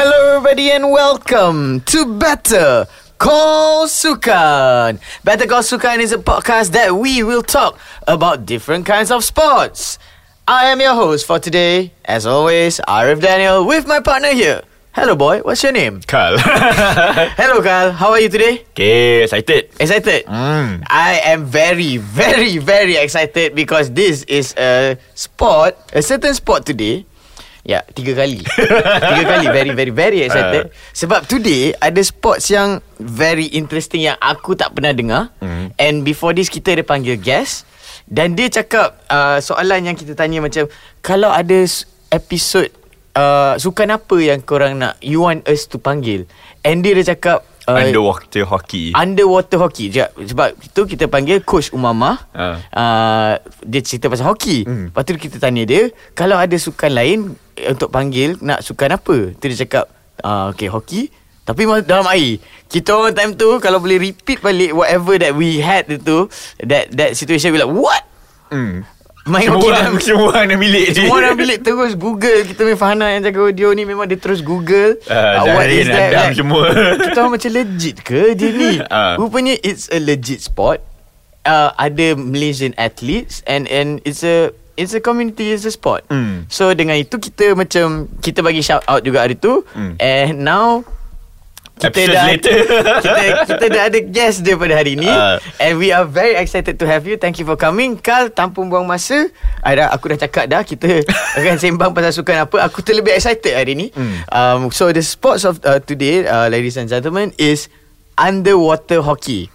Hello, everybody, and welcome to Better Call Sukan. Better Call Sukan is a podcast that we will talk about different kinds of sports. I am your host for today, as always, Arif Daniel, with my partner here. Hello, boy. What's your name? Carl. Hello, Carl. How are you today? okay, excited. Excited? Mm. I am very, very, very excited because this is a sport, a certain sport today. Ya, tiga kali. tiga kali very, very, very excited. Sebab today ada sports yang very interesting yang aku tak pernah dengar. Mm. And before this kita ada panggil guest. Dan dia cakap uh, soalan yang kita tanya macam kalau ada s- episod uh, sukan apa yang korang nak you want us to panggil. And dia dah cakap uh, Underwater hockey. Underwater hockey Sekejap Sebab itu kita panggil Coach Umama Ah. uh, Dia cerita pasal hoki Hmm. Lepas tu kita tanya dia Kalau ada sukan lain Untuk panggil Nak sukan apa Tu dia cakap uh, Okay hoki tapi dalam air Kita orang time tu Kalau boleh repeat balik Whatever that we had itu That that situation We like what? Mm. Main Semua orang, dalam semua orang dalam bilik semua orang bilik terus Google Kita punya Fahana yang jaga audio ni Memang dia terus Google Ah, uh, cari nadam semua. Kita orang macam legit ke dia ni Ah. Rupanya it's a legit sport uh, Ada Malaysian athletes And and it's a It's a community It's a sport Hmm. So dengan itu kita macam Kita bagi shout out juga hari tu Hmm. And now kita dah later. kita kita dah ada guest dia pada hari ni Ah. and we are very excited to have you thank you for coming Carl tanpa buang masa ada aku dah cakap dah kita akan sembang pasal sukan apa aku terlebih excited hari ni Hmm. um, so the sports of uh, today uh, ladies and gentlemen is underwater hockey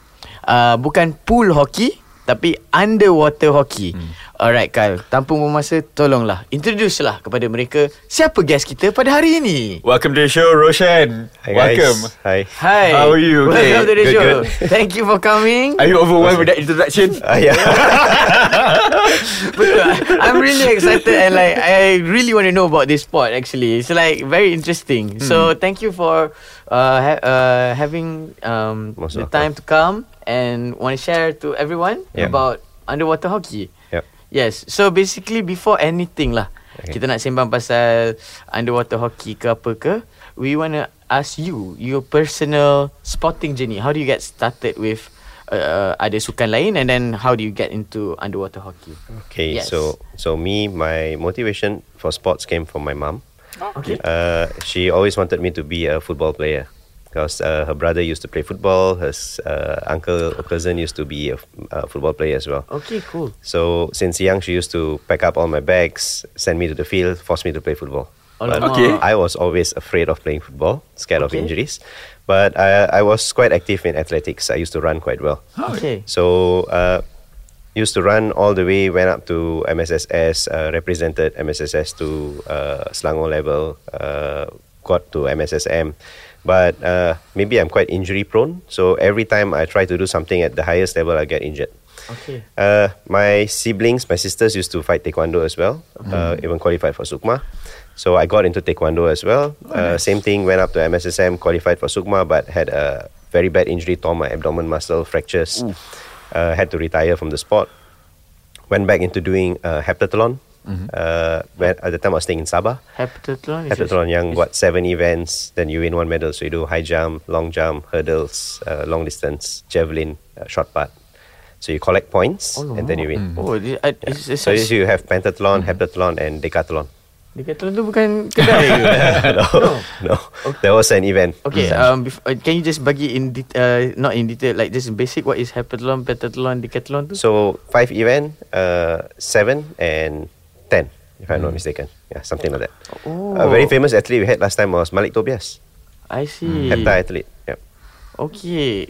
uh, bukan pool hockey tapi underwater hockey Hmm. Alright Carl Tanpa buang masa Tolonglah Introduce lah kepada mereka Siapa guest kita pada hari ini Welcome to the show, Roshan. Hi guys. Welcome. Hi. Hi How are you? Welcome to Okay, the good, show good. Thank you for coming Are you overwhelmed with that introduction? Uh, yeah. Betul. I'm really excited and like I really want to know about this sport. Actually, it's like very interesting. So thank you for uh, ha- uh having um Most the time to come and want to share to everyone Yeah. about underwater hockey. Yes. So basically before anything lah Okay. kita nak sembang pasal underwater hockey ke apa ke, we want to ask you your personal sporting journey. How do you get started with uh, ada sukan lain and then how do you get into underwater hockey? Okay. Yes. So so me, my motivation for sports came from my mom. Okay. Uh, she always wanted me to be a football player because uh, her brother used to play football. Her uh, uncle or cousin used to be a football player as well. Okay, cool. So since young, she used to pack up all my bags, send me to the field, force me to play football. But Okay. I was always afraid of playing football, scared of injuries. But I, I was quite active in athletics. I used to run quite well. Okay. So uh, used to run all the way, went up to MSSS, uh, represented MSSS to uh, Selangor level, uh, got to MSSM. But uh, maybe I'm quite injury prone. So every time I try to do something at the highest level, I get injured. Okay. Uh, my siblings, my sisters used to fight taekwondo as well, uh, even qualified for Sukma. So I got into taekwondo as well. uh, Same thing, went up to MSSM, qualified for Sukma, but had a very bad injury, tore my abdomen muscle, fractures. Uh, had to retire from the sport. Went back into doing uh, heptathlon. Uh, when, at the time I was staying in Sabah. Heptathlon is Heptathlon yang buat seven events, then you win one medal. So you do high jump, long jump, hurdles, uh, long distance, javelin, uh, shot put. So you collect points and then you win. Oh, this, uh, it's, it's So such, you have pentathlon, heptathlon, and decathlon. Decathlon tu bukan kedai ke? no, no, there was an event. Okay, um, bef- uh, can you just bagi in det- uh, not in detail, like just in basic, what is heptathlon, pentathlon, decathlon tu? So five event, uh, seven and ten, if I'm not mistaken. Yeah, something like that. Oh, A very famous athlete we had last time was Malik Tobias, I see. heptathlete. Yeah. Okay,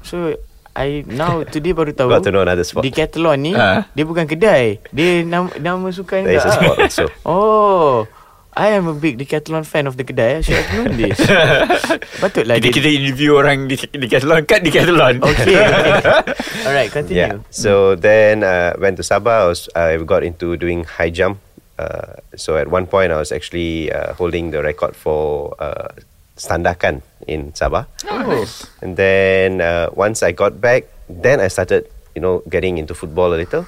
so I now today baru tahu. Got to know another sport. Decathlon ni Ah. dia bukan kedai. Dia nama nama sukan There is a juga. sport also. Oh. I am a big Decathlon fan of the kedai. I should have known this. Patutlah Kita, dia. kita interview orang di, Decathlon kat Decathlon. Okay, okay. Alright, continue. Yeah. So then uh, went to Sabah. I was I got into doing high jump. Uh, so at one point I was actually uh, holding the record for uh, standakan in Sabah. Oh. And then uh, once I got back, then I started, you know, getting into football a little.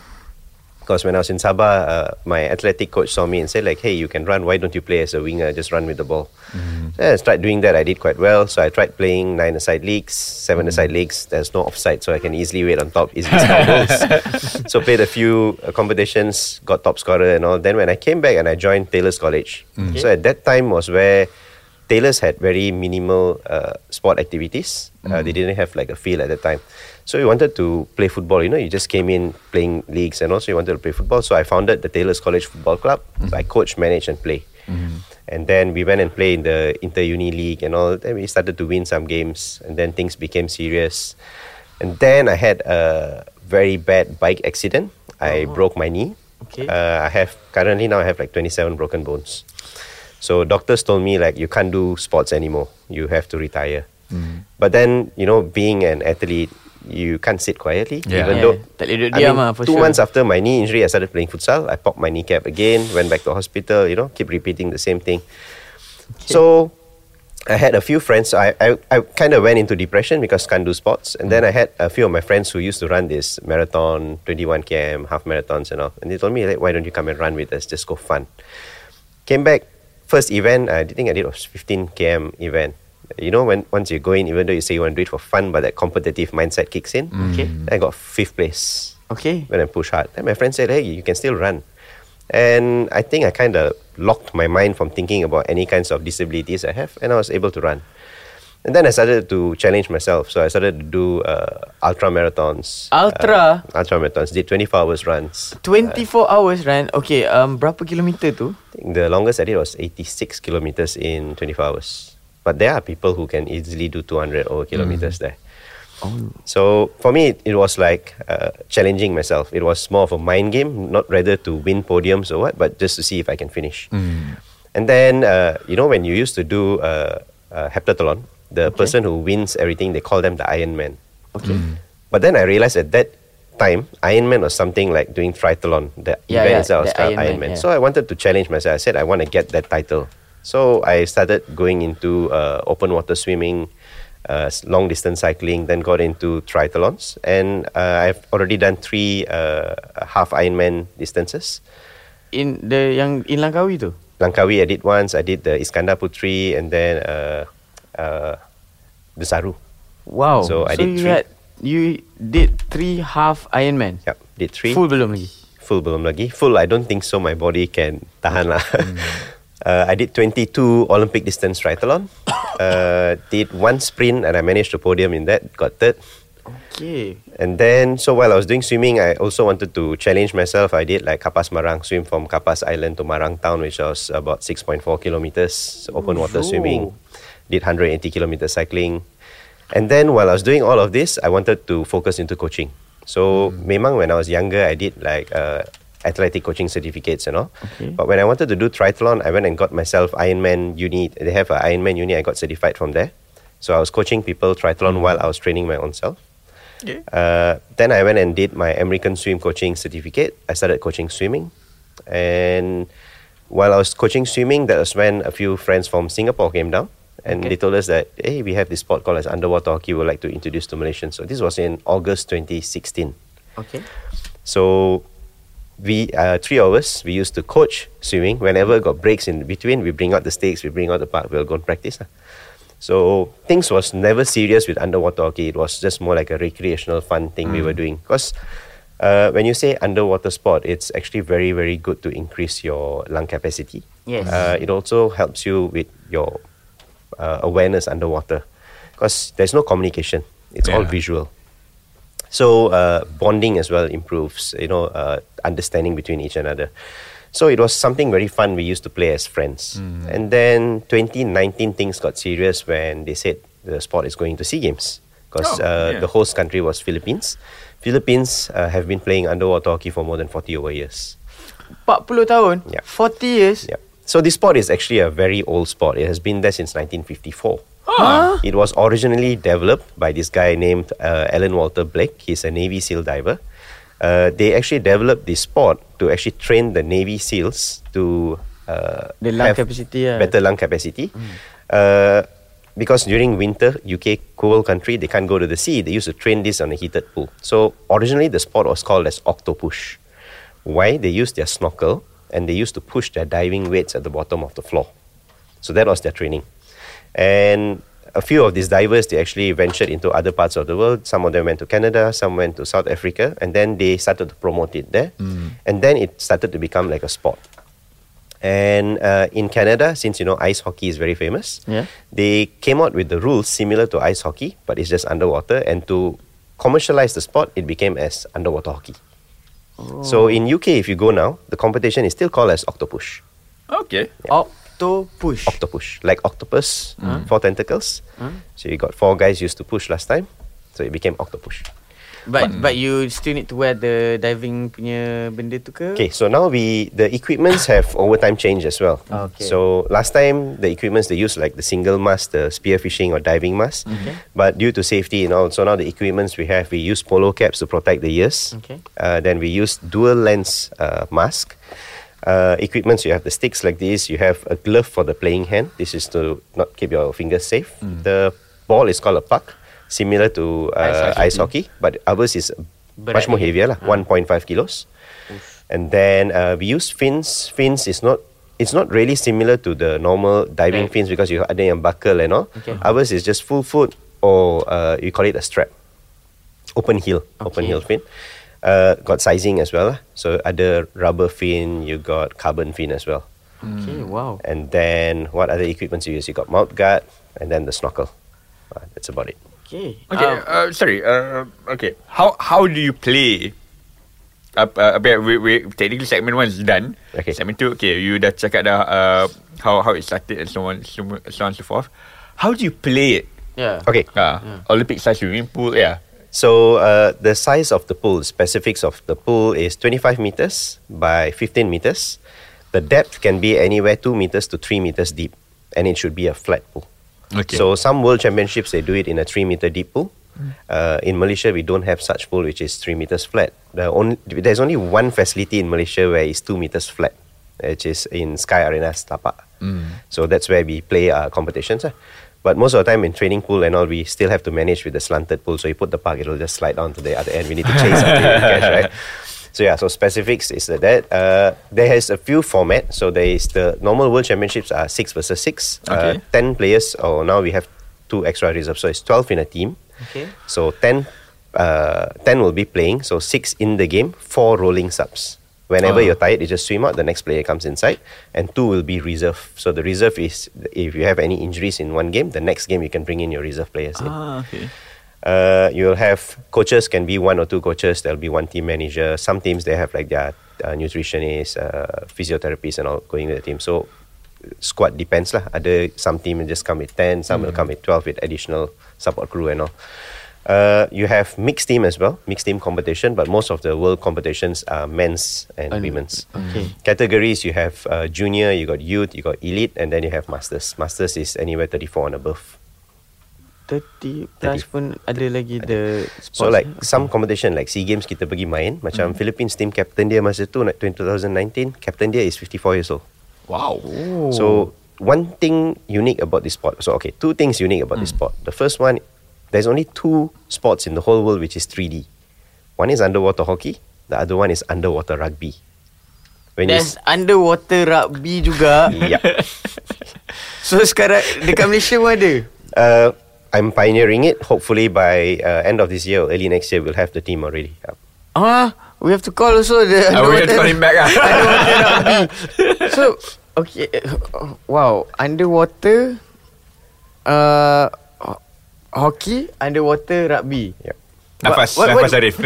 Because when I was in Sabah, uh, my athletic coach saw me and said like, "Hey, you can run. Why don't you play as a winger? Just run with the ball." So I started doing that. I did quite well. So I tried playing nine aside leagues, seven aside leagues. There's no offside, so I can easily wait on top, easily score goals. so played a few uh, competitions, got top scorer and all. Then when I came back and I joined Taylor's College, so at that time was where Taylor's had very minimal uh, sport activities. Uh, they didn't have like a field at that time. So you wanted to play football. You know, you just came in playing leagues and also you wanted to play football. So I founded the Taylor's College Football Club. So I coach, manage, and play. And then we went and played in the Inter Uni League and all. Then we started to win some games. And then things became serious. And then I had a very bad bike accident. I broke my knee. Okay. Uh, I have currently now I have like 27 broken bones. So doctors told me like you can't do sports anymore. You have to retire. But then you know, being an athlete, you can't sit quietly. Yeah. Even Yeah, though tak boleh duduk I diam mean, lah, for two sure. months after my knee injury, I started playing futsal. I popped my kneecap again. Went back to hospital. You know, keep repeating the same thing. So I had a few friends. I, I, I kind of went into depression because can't do sports. And then I had a few of my friends who used to run this marathon, 21 km, half marathons and all. And they told me, like, why don't you come and run with us? Just go fun. Came back, first event, I think I did was 15 km event. You know, when once you go in, even though you say you want to do it for fun, but that competitive mindset kicks in. Okay. I got fifth place Okay. when I push hard. Then my friend said, "Hey, you can still run," and I think I kind of locked my mind from thinking about any kinds of disabilities I have, and I was able to run. And then I started to challenge myself. So I started to do uh, ultra marathons. Ultra? Uh, ultra marathons. Did 24 hours runs. 24 hours run. Okay, um, berapa kilometer tu? I think the longest I did was 86 kilometers in 24 hours. But there are people who can easily do 200 over kilometers there. So for me, it, it was like uh, challenging myself. It was more of a mind game, not rather to win podiums or what, but just to see if I can finish. And then, uh, you know, when you used to do uh, uh, heptathlon, the person who wins everything, they call them the Iron Man. Okay. But then I realized at that time, Iron Man was something like doing triathlon. The Yeah, event yeah, itself was called Ironman, Ironman. yeah. So I wanted to challenge myself. I said I want to get that title. So I started going into uh, open water swimming, uh, long distance cycling, then got into triathlons. And uh, I've already done three uh, half Ironman distances. In the yang in Langkawi tu? Langkawi I did once, I did the Iskandar Puteri, and then uh, uh, Desaru. Wow. So I did you three. had you did three half Ironman. Yep, did three. Full belum lagi. Full belum lagi. Full, I don't think so. My body can tahan lah. Hmm. Uh, I did 22 Olympic distance triathlon. uh, did one sprint and I managed to podium in that. Got third. Okay. And then, so while I was doing swimming, I also wanted to challenge myself. I did like Kapas Marang, swim from Kapas Island to Marang Town, which was about 6.4 kilometers, open water swimming. Did 180 kilometers cycling. And then while I was doing all of this, I wanted to focus into coaching. So, memang when I was younger, I did like uh, athletic coaching certificates and all. Okay. But when I wanted to do triathlon, I went and got myself Ironman uni. They have an Ironman uni. I got certified from there. So I was coaching people triathlon while I was training my own self. Uh, then I went and did my American swim coaching certificate. I started coaching swimming, and while I was coaching swimming, that was when a few friends from Singapore came down, and Okay. they told us that hey, we have this sport called as underwater hockey. We would like to introduce to Malaysians. So this was in August 2016. Okay. So we uh, three of us we used to coach swimming. Whenever got breaks in between, we bring out the stakes, we bring out the puck, we'll go and practice. lah. So things was never serious with underwater hockey. It was just more like a recreational fun thing we were doing. Because uh, when you say underwater sport, it's actually very very good to increase your lung capacity. Yes. Uh, it also helps you with your uh, awareness underwater. Because there's no communication. It's all visual. So uh, bonding as well improves, you know, uh, understanding between each another. So it was something very fun we used to play as friends. And then 2019 things got serious when they said the sport is going to SEA Games because Oh, uh, yeah. the host country was Philippines. Philippines uh, have been playing underwater hockey for more than 40 over years. 40 tahun? Yeah. 40 years? Yeah. So this sport is actually a very old sport. It has been there since 1954. Huh? It was originally developed by this guy named uh, Alan Walter Blake. He's a Navy SEAL diver. Uh, they actually developed this sport to actually train the Navy SEALs to uh, The lung have capacity, better lung capacity. Uh, because during winter, UK cold country, they can't go to the sea. They used to train this on a heated pool. So originally, the sport was called as octopush. Why? They used their snorkel and they used to push their diving weights at the bottom of the floor. So that was their training. And a few of these divers, they actually ventured into other parts of the world. Some of them went to Canada, some went to South Africa, and then they started to promote it there. And then it started to become like a sport. And uh, in Canada, since you know ice hockey is very famous, Yeah. they came out with the rules similar to ice hockey, but it's just underwater. And to commercialize the sport, it became as underwater hockey. So in UK, if you go now, the competition is still called as octopush. Okay. Octopush. Octopush, like octopus, four tentacles. So you got four guys used to push last time, so it became octopush. But but you still need to wear the diving punya benda tu ke? Okay, so now we the equipments have over time changed as well. Okay. So last time the equipments they use like the single mask, the spearfishing or diving mask. But due to safety and all, so now the equipments we have, we use polo caps to protect the ears. Okay. Uh, then we use dual lens uh, mask. Uh, equipments you have the sticks like this. You have a glove for the playing hand. This is to not keep your fingers safe. The ball is called a puck, similar to uh, ice, hockey. but ours is Berat much more heavier lah, 1.5 kilos. And then uh, we use fins. Fins is not it's not really similar to the normal diving Right. fins because you ada yang buckle and all. Okay. Ours is just full foot or uh, you call it a strap. Open heel, open heel fin. Uh, got sizing as well. So ada rubber fin, you got carbon fin as well. Okay, wow. And then what other equipment you use? You got mouth guard and then the snorkel. Uh, that's about it. Okay. Okay. Um, Uh, sorry. Uh, okay. How how do you play? Uh, uh, we, we, technically segment one is done. Okay. Segment two, okay, you dah cakap dah uh, how how it started and so on, so, so on and so forth. How do you play it? yeah. Okay. Uh, Olympic size swimming pool, yeah. So uh, the size of the pool, specifics of the pool is 25 meters by 15 meters. The depth can be anywhere 2 meters to 3 meters deep, and it should be a flat pool. Okay. So some world championships they do it in a 3 meter deep pool. Uh, in Malaysia, we don't have such pool which is 3 meters flat. The only, there's only one facility in Malaysia where it's 2 meters flat, which is in Sky Arena Tapak. So that's where we play our competitions. ah. But most of the time in training pool and all, we still have to manage with the slanted pool. So you put the puck, it'll just slide down to the other end. We need to chase until we catch, right? So yeah, so specifics is that. Uh, there is a few format. So there is the normal world championships are six versus six. Okay. Uh, Ten players, or now we have two extra reserves. So it's twelve in a team. Okay. So 10, uh, 10 will be playing. So 6 in the game, 4 rolling subs. Whenever Ah. you're tired, you just swim out, the next player comes inside, and 2 will be reserve. So the reserve is if you have any injuries in one game, the next game you can bring in your reserve players. in. Ah, okay. Uh, you'll have coaches, can be one or two coaches, there'll be one team manager. Some teams they have like their uh, nutritionists, uh, physiotherapists, and all going with the team. So squad depends lah. Ada some team will just come with 10, some will come with 12 with additional support crew and all. Uh, you have mixed team as well, mixed team competition, but most of the world competitions are men's and And- women's. okay. Categories you have uh, junior, you got youth, you got elite, and then you have masters. Masters is anywhere 34 and above. 30 plus pun ada lagi the sports. So like eh? some competition like SEA Games kita pergi main macam Philippines team captain dia masa tu like 2019 captain dia is 54 years old. Wow. So one thing unique about this sport. So okay, two things unique about this sport. The first one, there's only two sports in the whole world which is 3D. One is underwater hockey. The other one is underwater rugby. When you There's underwater rugby juga. yeah, So sekarang dekat Malaysia pun ada. uh, I'm pioneering it. Hopefully by uh, end of this year or early next year, we'll have the team already. Yeah. Ah, we have to call also the Uh, we have to call him back. ah. underwater rugby. So okay, uh, wow, underwater, uh, ho- hockey, underwater rugby. Yeah. Nafas, What- what- nafas Arif.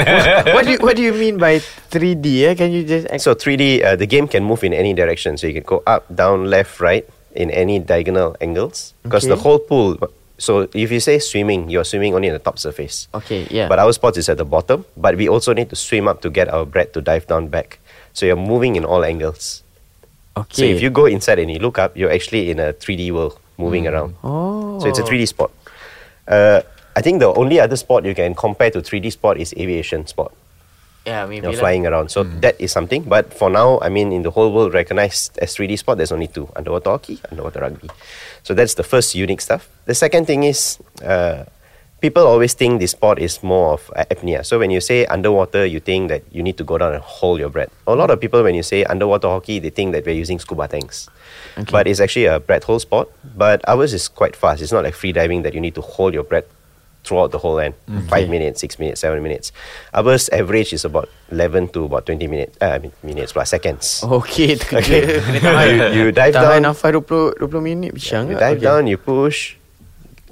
what do you, what do you mean by 3D? Eh? Can you just So 3D, uh, the game can move in any direction. So you can go up, down, left, right in any diagonal angles. Because the whole pool. So if you say swimming, you're swimming only on the top surface. Okay, yeah. But our spot is at the bottom. But we also need to swim up to get our breath to dive down back. So you're moving in all angles. okay. So if you go inside and you look up, you're actually in a 3D world moving around. oh, So it's a 3D sport. Uh, I think the only other sport you can compare to 3D sport is aviation sport. yeah, maybe you know, lah. flying around. So that is something. But for now, I mean, in the whole world recognized as 3D sport, there's only two: underwater hockey, underwater rugby. So that's the first unique stuff. The second thing is uh, people always think this sport is more of apnea. So when you say underwater, you think that you need to go down and hold your breath. A lot of people, when you say underwater hockey, they think that we're using scuba tanks. But it's actually a breath hold sport. But ours is quite fast. It's not like free diving that you need to hold your breath throughout the whole end. Five minutes, six minutes, seven minutes. Ours average is about 11 to about 20 minutes, uh, I mean, minutes plus seconds. Okay, Okay. You, you dive down, 20, 20 minit pisang you dive Okay. down, you push,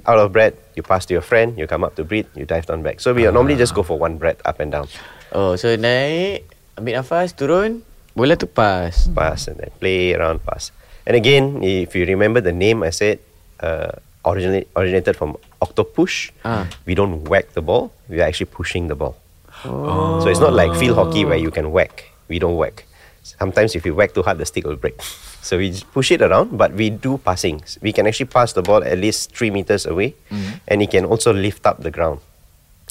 out of breath, you pass to your friend, you come up to breathe, you dive down back. So we normally just go for one breath up and down, Oh, so naik, ambil nafas, turun, bola tu pass. pass, and then play around, pass. And again, if you remember the name I said, uh, originally originated from octopush. Ah. We don't whack the ball; we are actually pushing the ball. Oh. So it's not like field hockey where you can whack. We don't whack. Sometimes if you whack too hard, the stick will break. So we push it around, but we do passings. We can actually pass the ball at least three meters away, and it can also lift up the ground.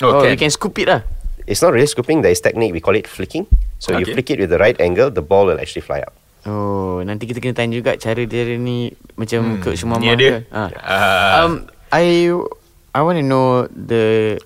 Oh, Okay. you can scoop it lah. It's not really scooping. There is technique. We call it flicking. So you Okay. flick it with the right angle, the ball will actually fly up. Oh, nanti kita kena tanya juga cara dia ni macam hmm, ke semua ni dia. Ha. Ah. Um, I I want to know the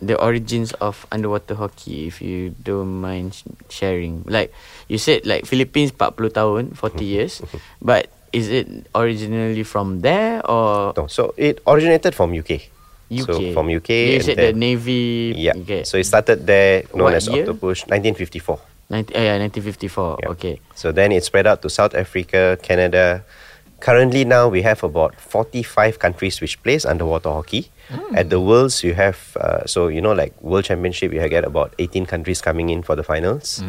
the origins of underwater hockey if you don't mind sh- sharing. Like you said like Philippines 40 tahun, 40 years, but is it originally from there or No, so it originated from UK. UK? So from UK. You and said the Navy. Yeah. Okay. So it started there, known What as year? Octopus, 1954. 19, uh, yeah, 1954. Yeah. Okay. So then it spread out to South Africa, Canada. Currently now we have about 45 countries which plays underwater hockey. At the Worlds you have, uh, so you know like World Championship you get about 18 countries coming in for the finals.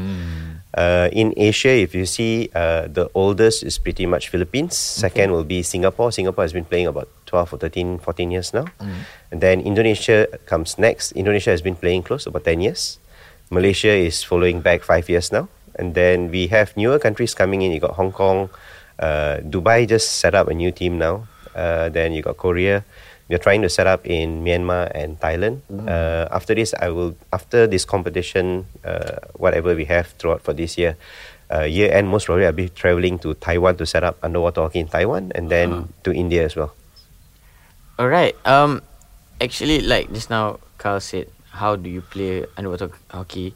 Uh, in Asia if you see uh, the oldest is pretty much Philippines. Second will be Singapore. Singapore has been playing about 12 or 13, 14 years now. And then Indonesia comes next. Indonesia has been playing close about 10 years. Malaysia is following back five years now. And then we have newer countries coming in. You got Hong Kong, uh, Dubai just set up a new team now. Uh, then you got Korea. We're trying to set up in Myanmar and Thailand. Uh, after this, I will after this competition, uh, whatever we have throughout for this year, uh, year end most probably I'll be traveling to Taiwan to set up underwater hockey in Taiwan, and then to India as well. Alright. Um, actually, like just now, Carl said, how do you play underwater hockey?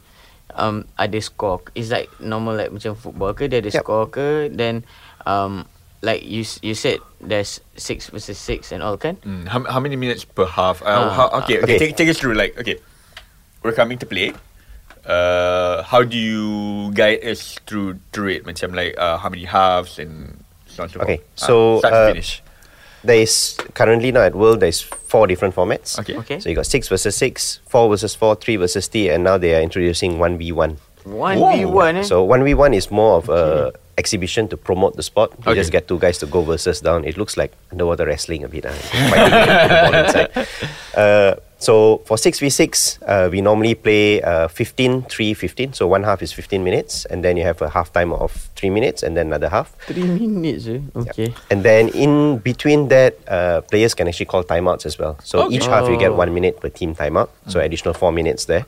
Um, ada score. It's like normal like macam football ke? Dia ada Yup. score ke? Then, um, like you you said, there's six versus six and all kan? Mm, how, how many minutes per half? Uh, Ah, how, okay, okay, okay. Take, take us through. Like, okay, we're coming to play. Uh, how do you guide us through through it? Macam like uh, how many halves and so on and so Okay, forth. so, Ah, start to uh, finish. There is currently now at World there's four different formats. Okay. Okay. So you got six versus six, four versus four, three versus three, and now they are introducing one v one. One v one eh? So one v one is more of a exhibition to promote the sport. You Okay. just get two guys to go versus down. It looks like underwater wrestling a bit. Uh, fighting ball inside. Uh, so for six v six, uh, we normally play uh, 15, 3, 15. So one half is 15 minutes, and then you have a half time of three minutes, and then another half. Three minutes je. Okay. And then in between that, uh, players can actually call timeouts as well. So Okay. each half you get Oh. one minute per team timeout. So additional four minutes there.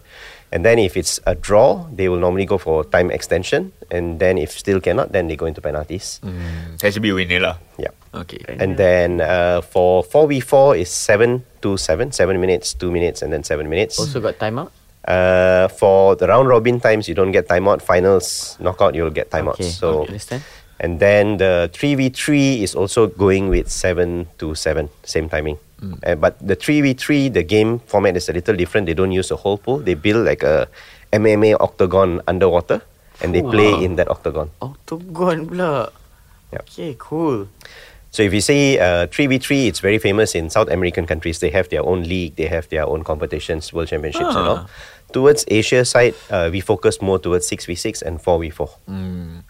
And then if it's a draw, they will normally go for time extension. And then if still cannot, then they go into penalties. Mm, has to be a lah. Yeah. Okay. And then uh, for 4v4 is 7 to 7. 7 minutes, 2 minutes, and then 7 minutes. Also got timeout? Uh, for the round robin times, you don't get timeout. Finals, knockout, you'll get timeouts. Okay. So okay, understand. and then the 3v3 is also going with 7 to 7, same timing. Uh, but the 3v3, the game format is a little different. They don't use a whole pool. They build like a MMA octagon underwater and they play in that octagon. Octagon pula. Yup. Okay, cool. So if you say uh, 3v3, it's very famous in South American countries. They have their own league, they have their own competitions, world championships and all. Towards Asia side, uh, we focus more towards 6v6 and 4v4. Mm.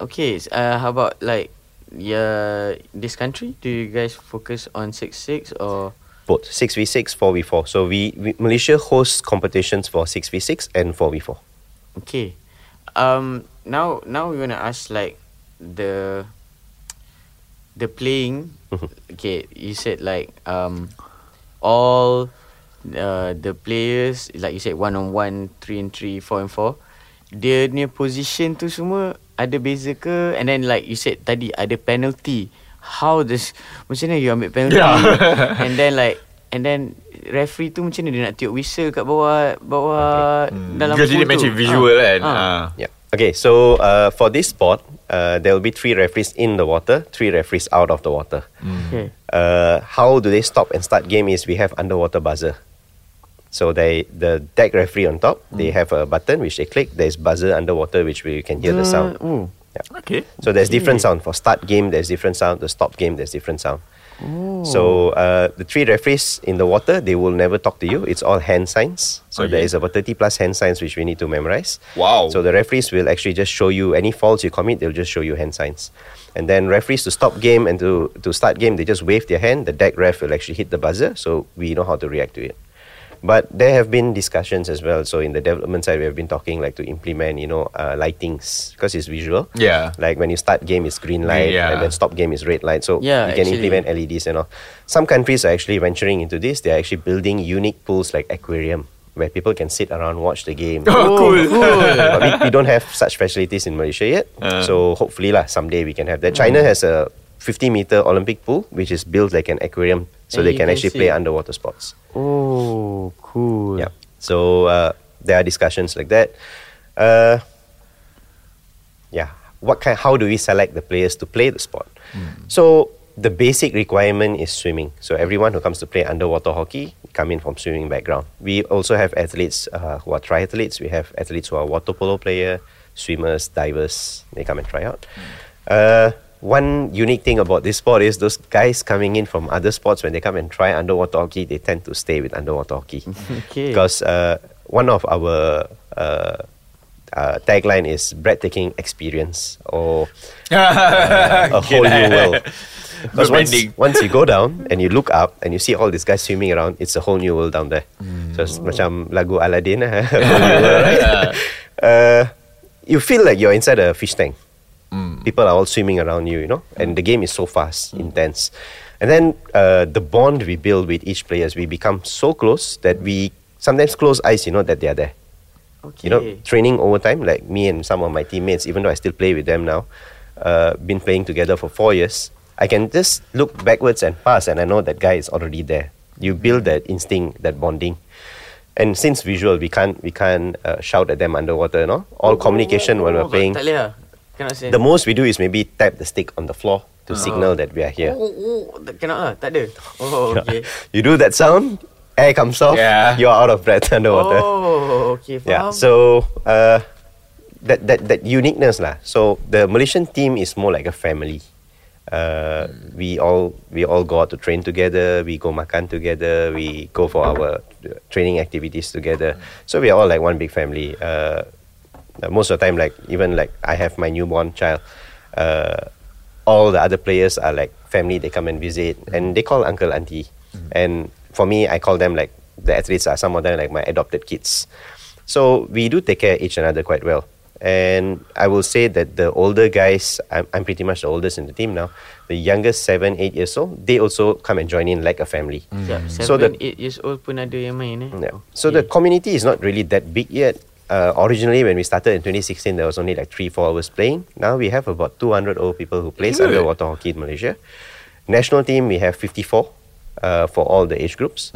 Okay, uh, how about like yeah, this country? Do you guys focus on six six or Both 6v6, 4v4. So we, we Malaysia hosts competitions for 6v6 and 4v4. okay? Um, now now we wanna ask like the the playing. Mhm. okay, you said like um all uh, the players like you said one on one, three and three, four and four. Dia punya position tu semua ada beza ke? And then like you said tadi ada penalty. How does macam mana you ambil penalty? Yeah. and then like And then referee tu macam ni dia nak tiup whistle kat bawah bawah dalam Because pool dia mention tu. visual Ah, kan. ah. Ah. Yeah. Okay, so uh, for this sport, uh, there will be three referees in the water, three referees out of the water. Okay. Uh, how do they stop and start game is we have underwater buzzer. So they the deck referee on top, they have a button which they click. There's buzzer underwater which we can hear the sound. Oh. Okay. So there's different sound for start game. There's different sound. The stop game. There's different sound. So uh, the three referees in the water, they will never talk to you. It's all hand signs. So there Okay. is about 30 plus hand signs which we need to memorize. Wow. So the referees will actually just show you any faults you commit. They'll just show you hand signs. And then referees to stop game and to, to start game, they just wave their hand. The deck ref will actually hit the buzzer. So we know how to react to it. But there have been discussions as well. So in the development side, we have been talking like to implement, you know, uh, lightings because it's visual. Yeah. Like when you start game, it's green light, Yeah. and then stop game is red light. So Yeah, you can actually. implement LEDs and all. Some countries are actually venturing into this. They are actually building unique pools like aquarium where people can sit around watch the game. Oh, cool. but we, we don't have such facilities in Malaysia yet. Uh. So hopefully lah, someday we can have that. China has a 50 meter Olympic pool which is built like an aquarium, so And they can can actually see. play underwater sports. Oh, cool. Yeah. So uh, there are discussions like that. Uh, yeah. What kind? How do we select the players to play the sport? So the basic requirement is swimming. So everyone who comes to play underwater hockey come in from swimming background. We also have athletes uh, who are triathletes. We have athletes who are water polo player, swimmers, divers. They come and try out. Uh, one unique thing about this sport is those guys coming in from other sports when they come and try underwater hockey, they tend to stay with underwater hockey Okay. because uh, one of our uh, uh, tagline is breathtaking experience or uh, a whole new world. Because once, once you go down and you look up and you see all these guys swimming around, it's a whole new world down there. So it's macam lagu Aladdin, eh, whole new world, right? uh, you feel like you're inside a fish tank. People are all swimming around you, you know, and the game is so fast, intense. And then uh, the bond we build with each players, we become so close that we sometimes close eyes, you know, that they are there. Okay. You know, training over time, like me and some of my teammates, even though I still play with them now, uh, been playing together for four years, I can just look backwards and pass, and I know that guy is already there. You build that instinct, that bonding. And since visual, we can't we can't uh, shout at them underwater, no? All communication while we're playing. Tak boleh lah. Cannot say. The most we do is maybe tap the stick on the floor to signal that we are here. Oh, oh, tak- cannot lah. Tak ada. Oh, okay. You do that sound, air comes off, Yeah. you are out of breath underwater. Oh, okay. Yeah. Faham. So uh, that that that uniqueness lah. So the Malaysian team is more like a family. Uh, we all we all go out to train together. We go makan together. We go for our uh, training activities together. So we are all like one big family. Uh, most of the time, like even like I have my newborn child. Uh, all the other players are like family. They come and visit, and they call uncle auntie. And for me, I call them like the athletes are some of them like my adopted kids. So we do take care of each another quite well. And I will say that the older guys, I'm, I'm pretty much the oldest in the team now. The youngest, seven, eight years old, they also come and join in like a family. Sekejap, So Seven, the- eight years old pun ada yang main eh. Yeah. So the community is not really that big yet. Uh, originally, when we started in 2016, there was only like three, four hours playing. Now we have about 200 old people who plays Good. underwater hockey in Malaysia. National team, we have 54 uh, for all the age groups.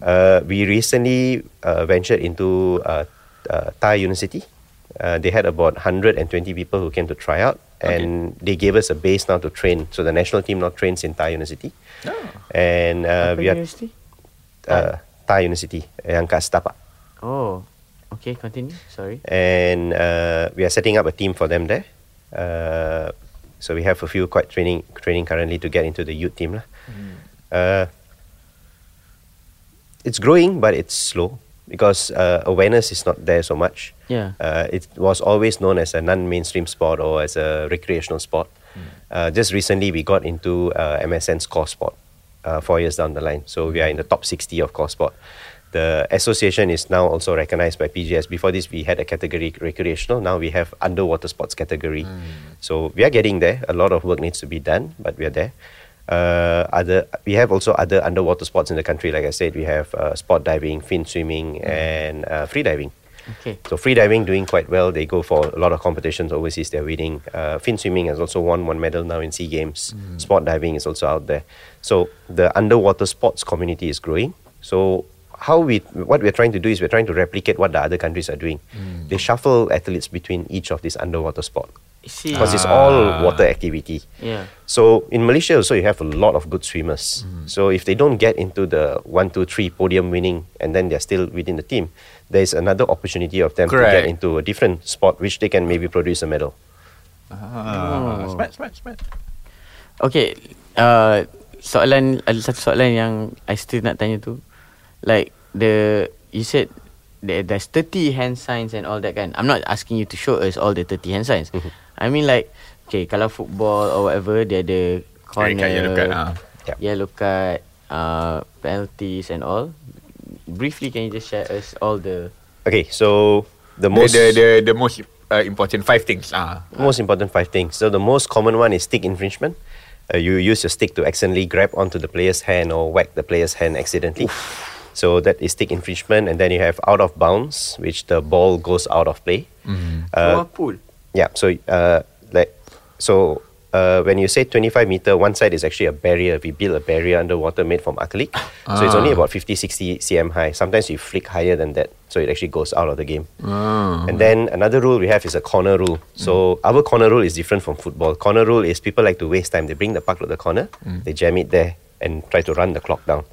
Uh, we recently uh, ventured into uh, uh, TAR University. Uh, they had about 120 people who came to try out, and they gave us a base now to train. So the national team now trains in TAR University, and uh, we are university? uh, TAR University yang kat Setapak. Oh. Okay, continue. Sorry. and uh, we are setting up a team for them there. Uh, so we have a few quite training training currently to get into the youth team lah. Uh, it's growing, but it's slow because uh, awareness is not there so much. Yeah. Uh, it was always known as a non-mainstream sport or as a recreational sport. Uh, just recently, we got into uh, MSN's core sport uh, four years down the line. So we are in the top 60 of core sport. The association is now also recognized by PGS. Before this, we had a category recreational. Now we have underwater sports category. So we are getting there. A lot of work needs to be done, but we are there. Uh, other we have also other underwater sports in the country. Like I said, we have uh, sport diving, fin swimming, and uh, free diving. Okay. So free diving doing quite well. They go for a lot of competitions overseas. They're winning. Uh, fin swimming has also won one medal now in Sea Games. Sport diving is also out there. So the underwater sports community is growing. So how we what we're trying to do is we're trying to replicate what the other countries are doing. They shuffle athletes between each of these underwater sport See. because it's all water activity. Yeah. So in Malaysia also you have a lot of good swimmers. So if they don't get into the one, two, three podium winning and then they're still within the team, there's another opportunity of them to get into a different sport which they can maybe produce a medal. Ah, smart, smart, smart. Okay, uh, soalan ada satu soalan yang I still nak tanya tu, like the you said there, there's 30 hand signs and all that kan. I'm not asking you to show us all the 30 hand signs. I mean like, okay, kalau football or whatever, dia ada corner, Red card, yellow card, ah. Yep. yellow card, uh, penalties and all. Briefly, can you just share us all the Okay, so the The, most the, the, the most uh, important five things. Ah. most important five things. So the most common one is stick infringement. Uh, you use your stick to accidentally grab onto the player's hand or whack the player's hand accidentally. So that is stick infringement, and then you have out of bounds, which the ball goes out of play. Uh, pool? Yeah. So, uh, like, so uh, when you say 25 meter, one side is actually a barrier. We build a barrier underwater made from acrylic. So it's only about 50, 60 cm high. Sometimes you flick higher than that, so it actually goes out of the game. And then another rule we have is a corner rule. So our corner rule is different from football. Corner rule is people like to waste time. They bring the puck to the corner, they jam it there, and try to run the clock down.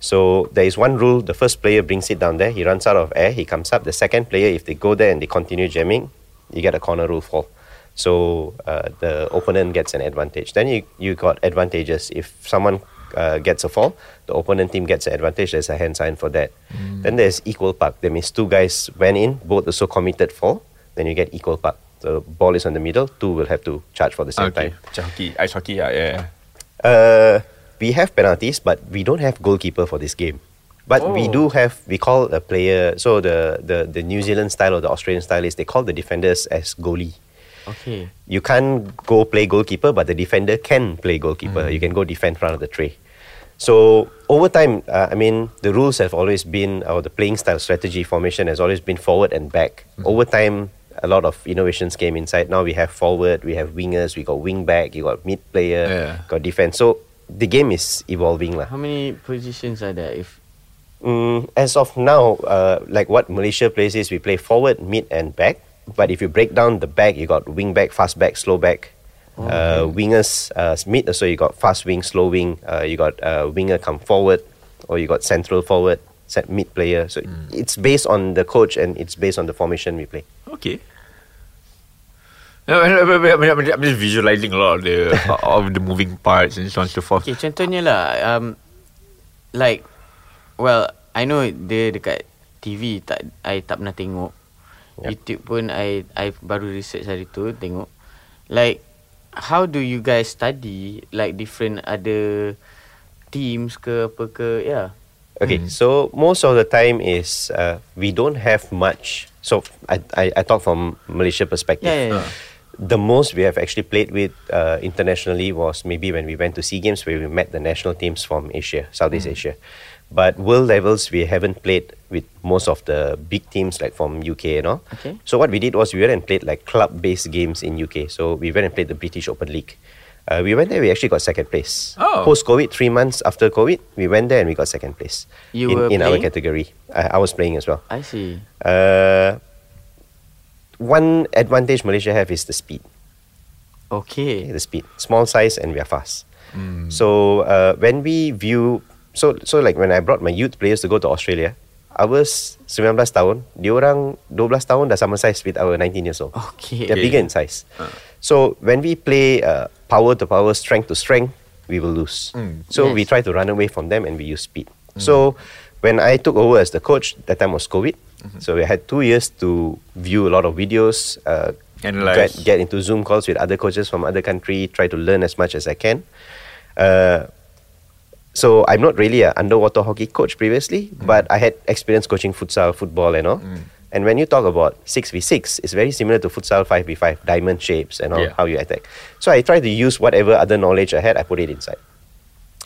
So there is one rule: the first player brings it down there. He runs out of air. He comes up. The second player, if they go there and they continue jamming, you get a corner rule fall. So uh, the opponent gets an advantage. Then you you got advantages. If someone uh, gets a fall, the opponent team gets an advantage. There's a hand sign for that. Then there's equal puck. That means two guys went in, both also committed fall. Then you get equal puck. The ball is on the middle. Two will have to charge for the same Okay. time. Hockey, ice hockey lah, yeah. Uh, we have penalties, but we don't have goalkeeper for this game. But we do have we call a player. So the, the the New Zealand style or the Australian style is they call the defenders as goalie. Okay. You can't go play goalkeeper, but the defender can play goalkeeper. You can go defend front of the tray. So over time, uh, I mean, the rules have always been, or the playing style strategy formation has always been forward and back. Over time, a lot of innovations came inside. Now we have forward, we have wingers, we got wing back, you got mid player, Yeah. got defense. So the game is evolving lah. How many positions are there? If Mm, as of now, uh, like what Malaysia plays is we play forward, mid, and back. But if you break down the back, you got wing back, fast back, slow back. Uh, wingers, uh, mid, so you got fast wing, slow wing. Uh, you got uh, winger come forward, or you got central forward, set mid player. So it's based on the coach and it's based on the formation we play. Okay. No, I'm, I'm, just visualizing a lot of the of the moving parts and so on and so forth. Okay, contohnya lah, um, like, well, I know dia dekat TV tak, I tak pernah tengok. Yup. YouTube pun I, I baru research hari tu tengok. Like, how do you guys study like different other teams ke apa ke? Yeah. Okay, so most of the time is uh, we don't have much. So I, I, I talk from Malaysia perspective. Yeah, yeah, yeah. The most we have actually played with uh, internationally was maybe when we went to SEA Games where we met the national teams from Asia, Southeast Asia. But world levels, we haven't played with most of the big teams like from UK and all. Okay. So what we did was we went and played like club-based games in UK. So we went and played the British Open League. Uh, we went there, we actually got second place. Oh. Post-COVID, three months after COVID, we went there and we got second place You in, were in our category. I, I was playing as well. I see. Uh, one advantage Malaysia have is the speed. Okay. Okay, the speed. Small size and we are fast. So uh, when we view, so so like when I brought my youth players to go to Australia, ours 19 tahun, dia orang 12 tahun dah sama size with our 19 years old. Okay. They're bigger in size. So when we play uh, power to power, strength to strength, we will lose. So we try to run away from them and we use speed. So when I took over as the coach, that time was COVID. So we had two years to view a lot of videos, uh, get, get into Zoom calls with other coaches from other country, try to learn as much as I can. Uh, so I'm not really an underwater hockey coach previously, but I had experience coaching futsal, football, and all. And when you talk about six v six, it's very similar to futsal five v five, diamond shapes and all Yeah. how you attack. So I try to use whatever other knowledge I had, I put it inside.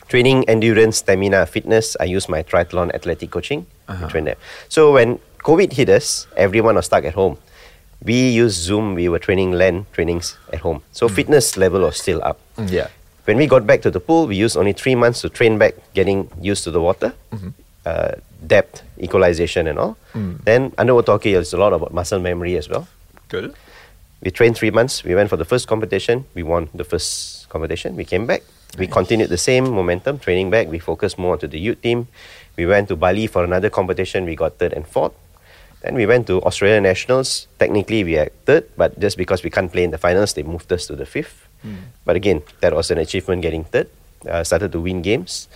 Training, endurance, stamina, fitness. I use my triathlon athletic coaching. to train there. So when COVID hit us, everyone was stuck at home. We used Zoom. We were training land trainings at home. So hmm. fitness level was still up. Mm, yeah. When we got back to the pool, we used only three months to train back, getting used to the water, mm-hmm. uh, depth, equalization, and all. Hmm. Then underwater hockey is a lot about muscle memory as well. Cool. We trained three months. We went for the first competition. We won the first competition. We came back. We continued the same momentum, training back. We focused more onto the youth team. We went to Bali for another competition. We got third and fourth. Then we went to Australian Nationals. Technically, we had third, but just because we can't play in the finals, they moved us to the fifth. Hmm. But again, that was an achievement getting third. Uh, started to win games.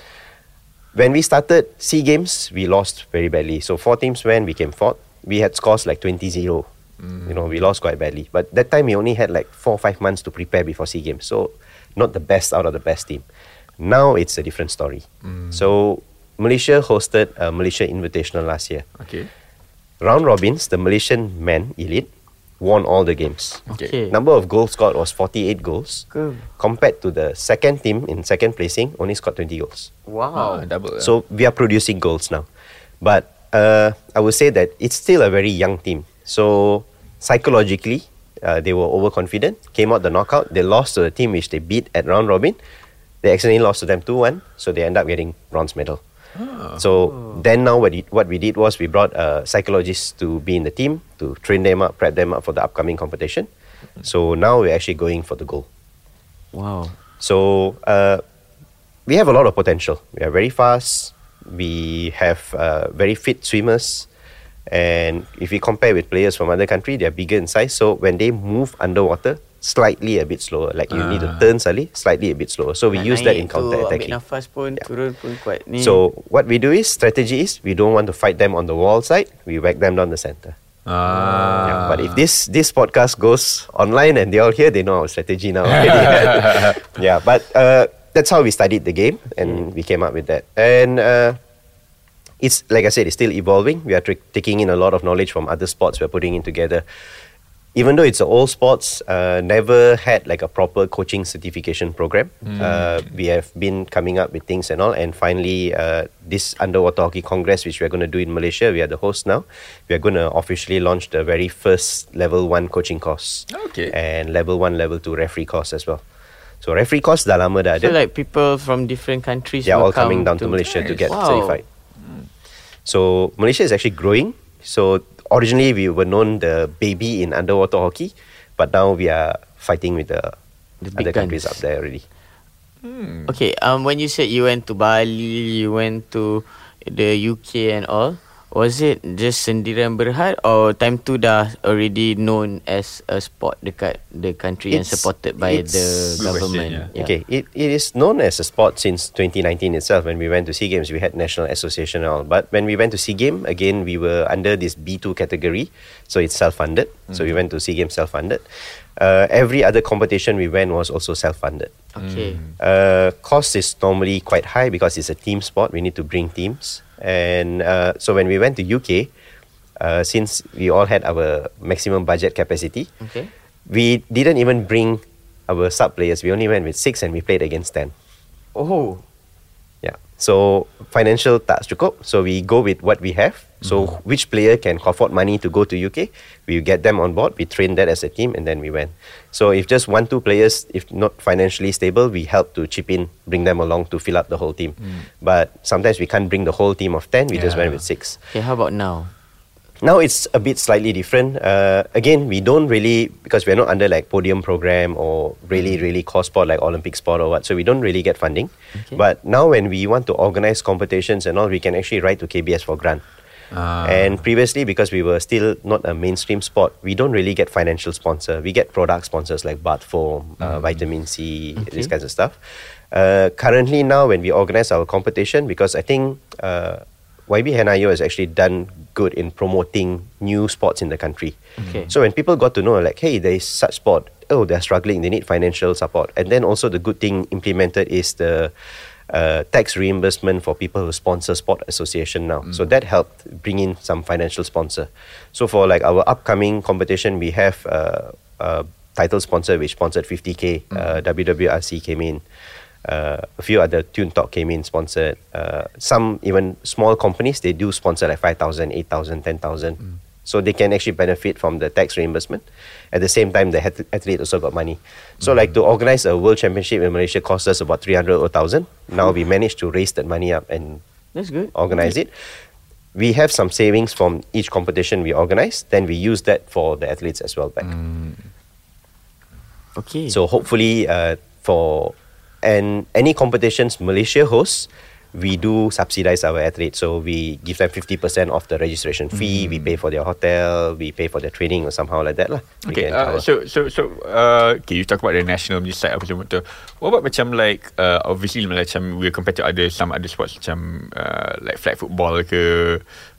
When we started SEA Games, we lost very badly. So four teams went, we came fourth. We had scores like 20-0. You know, we lost quite badly. But that time we only had like four or five months to prepare before SEA Games. So not the best out of the best team. Now it's a different story. Hmm. So Malaysia hosted a Malaysia Invitational last year. Okay. Round robins, the Malaysian men elite won all the games. Okay. Number of goals scored was 48 goals. Cool. Compared to the second team in second placing, only scored 20 goals. Wow. Ah, double. So we are producing goals now. But uh, I would say that it's still a very young team. So psychologically, uh, they were overconfident, came out the knockout. They lost to the team which they beat at round robin. They accidentally lost to them 2 1, so they end up getting bronze medal. So then now what, it, what we did was we brought uh, psychologists to be in the team to train them up, prep them up for the upcoming competition. So now we're actually going for the goal. Wow. So uh, we have a lot of potential. We are very fast. We have uh, very fit swimmers, and if we compare with players from other country, they are bigger in size. So when they move underwater, slightly a bit slower. Like you need to Ah. turn slightly, slightly a bit slower. So we Nak use that in tu, counter attacking. nafas pun turun pun quite ni. So what we do is strategy is we don't want to fight them on the wall side. We whack them down the center. Ah. Yeah, but if this this podcast goes online and they all hear, they know our strategy now. yeah, but uh, that's how we studied the game and we came up with that. And uh, it's like I said, it's still evolving. We are taking in a lot of knowledge from other sports. We're putting it together. Even though it's a old sports, uh, never had like a proper coaching certification program. Uh, we have been coming up with things and all, and finally, uh, this underwater hockey congress, which we're going to do in Malaysia, we are the host now. We are going to officially launch the very first level one coaching course, Okay. and level one, level two referee course as well. So referee course dah lama dah so like people from different countries They are all coming down to, Malaysia to get Wow. certified. So Malaysia is actually growing. So originally we were known the baby in underwater hockey, but now we are fighting with the, The big other countries guns. up there already. Okay, um, when you said you went to Bali, you went to the UK and all, was it just sendirian berhad or time tu dah already known as a sport dekat the country and supported by it's- the government? question, Yeah. Okay, it, it is known as a sport since 2019 itself. When we went to SEA Games, we had national association and all. But when we went to SEA Game, again, we were under this B2 category. So it's self-funded. So we mm. went to SEA Games self-funded. Uh, every other competition we went was also self-funded. Okay. Uh, cost is normally quite high because it's a team sport. We need to bring teams. And uh, so when we went to UK, uh, since we all had our maximum budget capacity, Okay. we didn't even bring our sub players. We only went with six and we played against ten. Oh. Yeah. So financial tak cukup. So we go with what we have. So mm-hmm. which player can afford money to go to UK? We get them on board. We train that as a team, and then we went. So if just one two players, if not financially stable, we help to chip in, bring them along to fill up the whole team. Mm. But sometimes we can't bring the whole team of ten. We just went with six. Okay, how about now? Now it's a bit slightly different. Uh, again, we don't really because we're not under like podium program or really really core sport like Olympic sport or what. So we don't really get funding. Okay. But now when we want to organize competitions and all, we can actually write to KBS for grant. Ah. And previously, because we were still not a mainstream sport, we don't really get financial sponsor. We get product sponsors like Bath Foam, uh, Vitamin C, these kinds of stuff. Uh, currently, now when we organize our competition, because I think uh, YB Hannah Yeoh has actually done good in promoting new sports in the country. Okay. So when people got to know, like, hey, there is such sport. Oh, they're struggling. They need financial support. And then also the good thing implemented is the uh, tax reimbursement for people who sponsor sport association now. So that helped bring in some financial sponsor. So for like our upcoming competition, we have uh, a title sponsor which sponsored 50k. Uh, WWRC came in. Uh, a few other Tune Talk came in sponsored. Uh, some even small companies they do sponsor like 5,000, 8,000, 10,000. So they can actually benefit from the tax reimbursement. At the same time, the ath- athlete also got money. So like to organize a world championship in Malaysia cost us about 300 or 1,000. Now we managed to raise that money up and That's good. organize it. We have some savings from each competition we organize. Then we use that for the athletes as well back. Okay. So hopefully, uh, for and any competitions Malaysia hosts, we do subsidize our athletes. So we give them fifty percent of the registration fee. We pay for their hotel. We pay for their training or somehow like that lah. Okay, uh, so so so uh, okay, you talk about the national punya side apa semua tu. What about macam like uh, obviously macam we compare to other some other sports macam uh, like flag football ke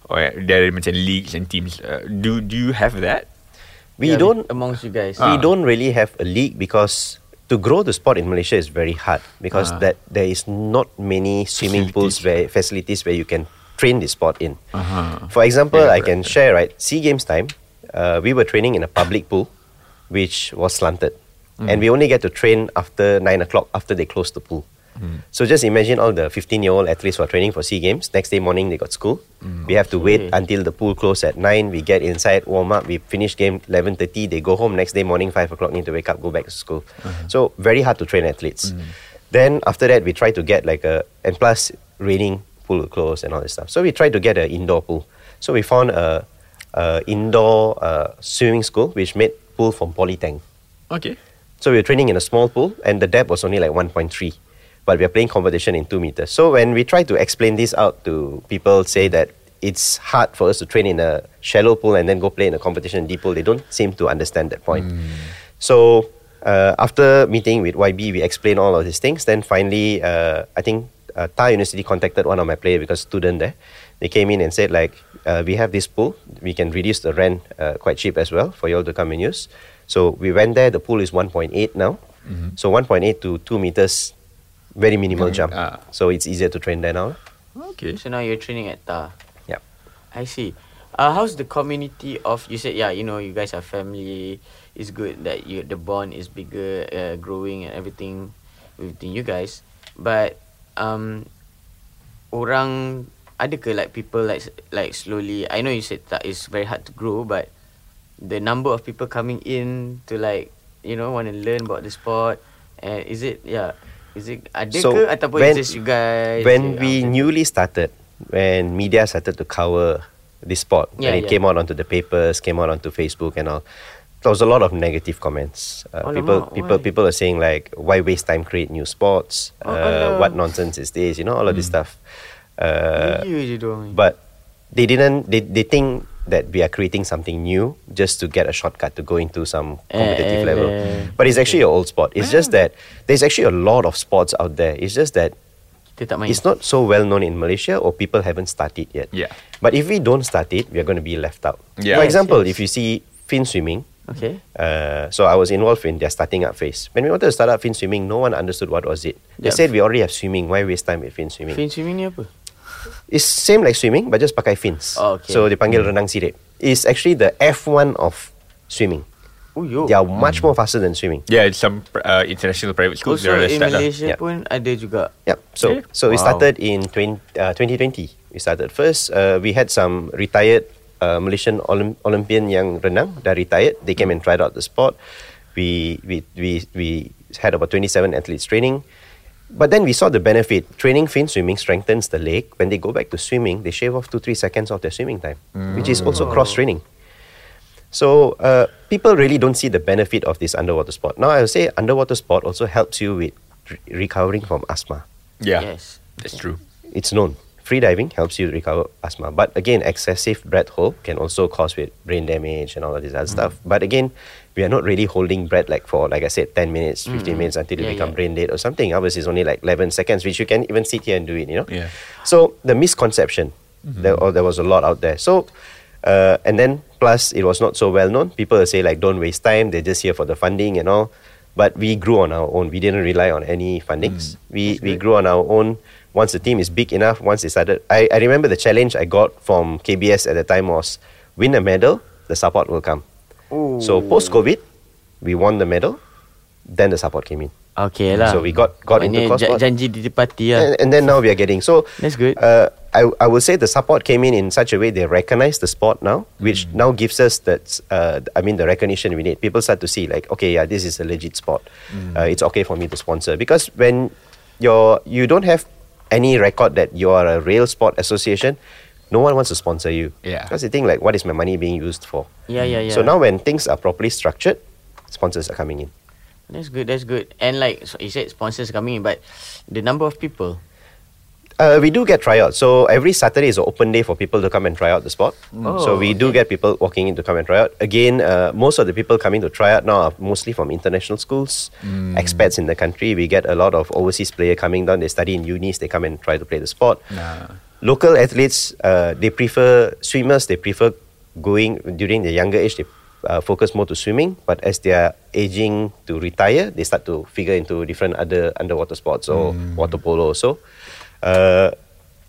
or there are macam leagues and teams. Uh, do do you have that? we Yeah, don't amongst you guys. we Ah. don't really have a league because to grow the sport in Malaysia is very hard because Ah. that there is not many swimming pools where facilities where you can train the sport in. Uh-huh. For example, Yeah, I can share right. Sea Games time, uh, we were training in a public pool, which was slanted, and we only get to train after nine o'clock after they close the pool. So just imagine all the 15-year-old athletes who are training for Sea Games. Next day morning, they got school. We have to mm. wait until the pool close at nine. We get inside, warm up. We finish game 11:30. They go home. Next day morning, five o'clock, need to wake up, go back to school. Uh-huh. So very hard to train athletes. Mm. Then after that, we try to get like a and plus raining pool will close and all this stuff. So we tried to get an indoor pool. So we found a, a indoor uh, swimming school which made pool from polytank. Okay. So we were training in a small pool, and the depth was only like 1.3. But we are playing competition in two meters. So when we try to explain this out to people, say that it's hard for us to train in a shallow pool and then go play in a competition in deep pool, they don't seem to understand that point. So uh, after meeting with YB, we explained all of these things. Then finally, uh, I think uh, TAR University contacted one of my players because student there. They came in and said like, uh, we have this pool. We can reduce the rent uh, quite cheap as well for you all to come and use. So we went there. The pool is 1.8 now. So 1.8 to 2 meters, very minimal jump. ah. So it's easier to train there now. Okay. So now you're training at TAR. Yep. I see. Uh, how's the community of you said yeah you know you guys are family. It's good that you the bond is bigger, uh, growing and everything within you guys. But um, orang ada ke like people like like slowly. I know you said that it's very hard to grow, but the number of people coming in to like you know want to learn about the sport and is it yeah is it ada So, ke ataupun when- just you guys when we macam newly started, when media started to cover this sport, Yeah, and it yeah. came out onto the papers, came out onto Facebook and all, there was a lot of negative comments. Uh, people, people, people are saying like, why waste time create new sports? Oh, uh, what nonsense is this? You know, all of this stuff. Uh, but they didn't. They, they think that we are creating something new just to get a shortcut to go into some competitive Eh, level. eh. But it's actually an old sport. It's just that there's actually a lot of sports out there. It's just that Kita tak main. it's not so well known in Malaysia or people haven't started yet. Yeah. But if we don't start it, we are going to be left out. Yeah. For example, yes. if you see fin swimming, Okay. uh, so I was involved in their starting up phase. When we wanted to start up fin swimming, no one understood what was it. They Yeah. said we already have swimming. Why waste time with fin swimming? Fin swimming ni apa? It's same like swimming, but just pakai fins. Oh, okay. So dipanggil renang sirip. It's actually the F1 of swimming. Oh yo. They are much more faster than swimming. Yeah, it's some uh, international private schools Also in start lah. Malaysia Yeah. pun ada juga. Yep. So Okay. so we Wow. started in 20, uh, 2020. We started first. Uh, we had some retired uh, Malaysian Olymp- Olympian yang renang dah retired. They came and tried out the sport. We we we we had about 27 athletes training. But then we saw the benefit. Training fin swimming strengthens the leg. When they go back to swimming, they shave off two three seconds of their swimming time, which is also cross training. So uh, people really don't see the benefit of this underwater sport. Now I would say underwater sport also helps you with re- recovering from asthma. Yeah, Yes. that's true. It's known. Free diving helps you recover asthma. But again, excessive breath hold can also cause with brain damage and all of this other mm. stuff. But again, we are not really holding breath like for, like I said, 10 minutes, mm. 15 minutes until you become yeah. brain dead or something. Ours is only like 11 seconds, which you can even sit here and do it, you know? Yeah. So the misconception, mm-hmm. there, or there was a lot out there. So, uh, and then plus it was not so well known. People say like, don't waste time. They're just here for the funding and all. But we grew on our own. We didn't rely on any fundings. Mm. we we grew on our own. Once the team is big enough, once they started, I, I remember the challenge I got from KBS at the time was win a medal, the support will come. So post COVID, we won the medal, then the support came in. Okay lah. So we got got into Maknanya cross janji ditepati lah. and, and then now we are getting so That's good. uh, I, I would say the support came in in such a way they recognize the sport now which Mm. now gives us that uh, I mean the recognition we need people start to see like okay yeah this is a legit sport Mm. uh, it's okay for me to sponsor because when you're you don't have any record that you are a real sport association no one wants to sponsor you Yeah. because they think like what is my money being used for Yeah, yeah, yeah. so now when things are properly structured sponsors are coming in That's good. That's good. And like so you said, sponsors coming in, but the number of people. Uh, we do get tryouts. So every Saturday is an open day for people to come and try out the sport. Oh, so we do okay. get people walking in to come and try out. Again, uh, most of the people coming to try out now are mostly from international schools, expats in the country. We get a lot of overseas player coming down. They study in unis. They come and try to play the sport. Nah. Local athletes, uh, they prefer swimmers. They prefer going during the younger age. They uh, focus more to swimming. But as they are aging to retire, they start to figure into different other underwater sports or water polo. Also, uh,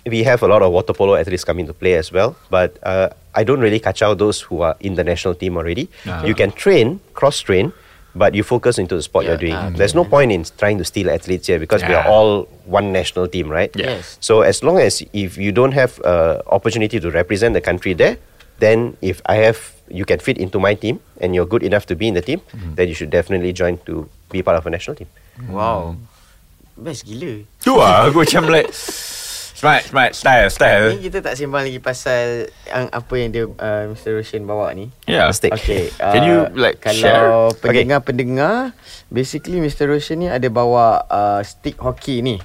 we have a lot of water polo athletes coming to play as well. But uh, I don't really catch out those who are in the national team already. Ah. You can train, cross train. But you focus into the sport Yeah, you're doing. ah, There's no point in trying to steal athletes here because we are all one national team, right? Yes. So as long as if you don't have uh, opportunity to represent the country there, then if I have you can fit into my team and you're good enough to be in the team, then you should definitely join to be part of a national team. Wow. Best gila. Tu lah aku macam like Smart, smart, style, style Ni kita tak sembang lagi pasal yang apa yang dia uh, Mr. Roshan bawa ni. Yeah Stick. Okay. Can you, like, kalau share? pendengar-pendengar, basically Mr. Roshan ni ada bawa uh, stick hockey ni.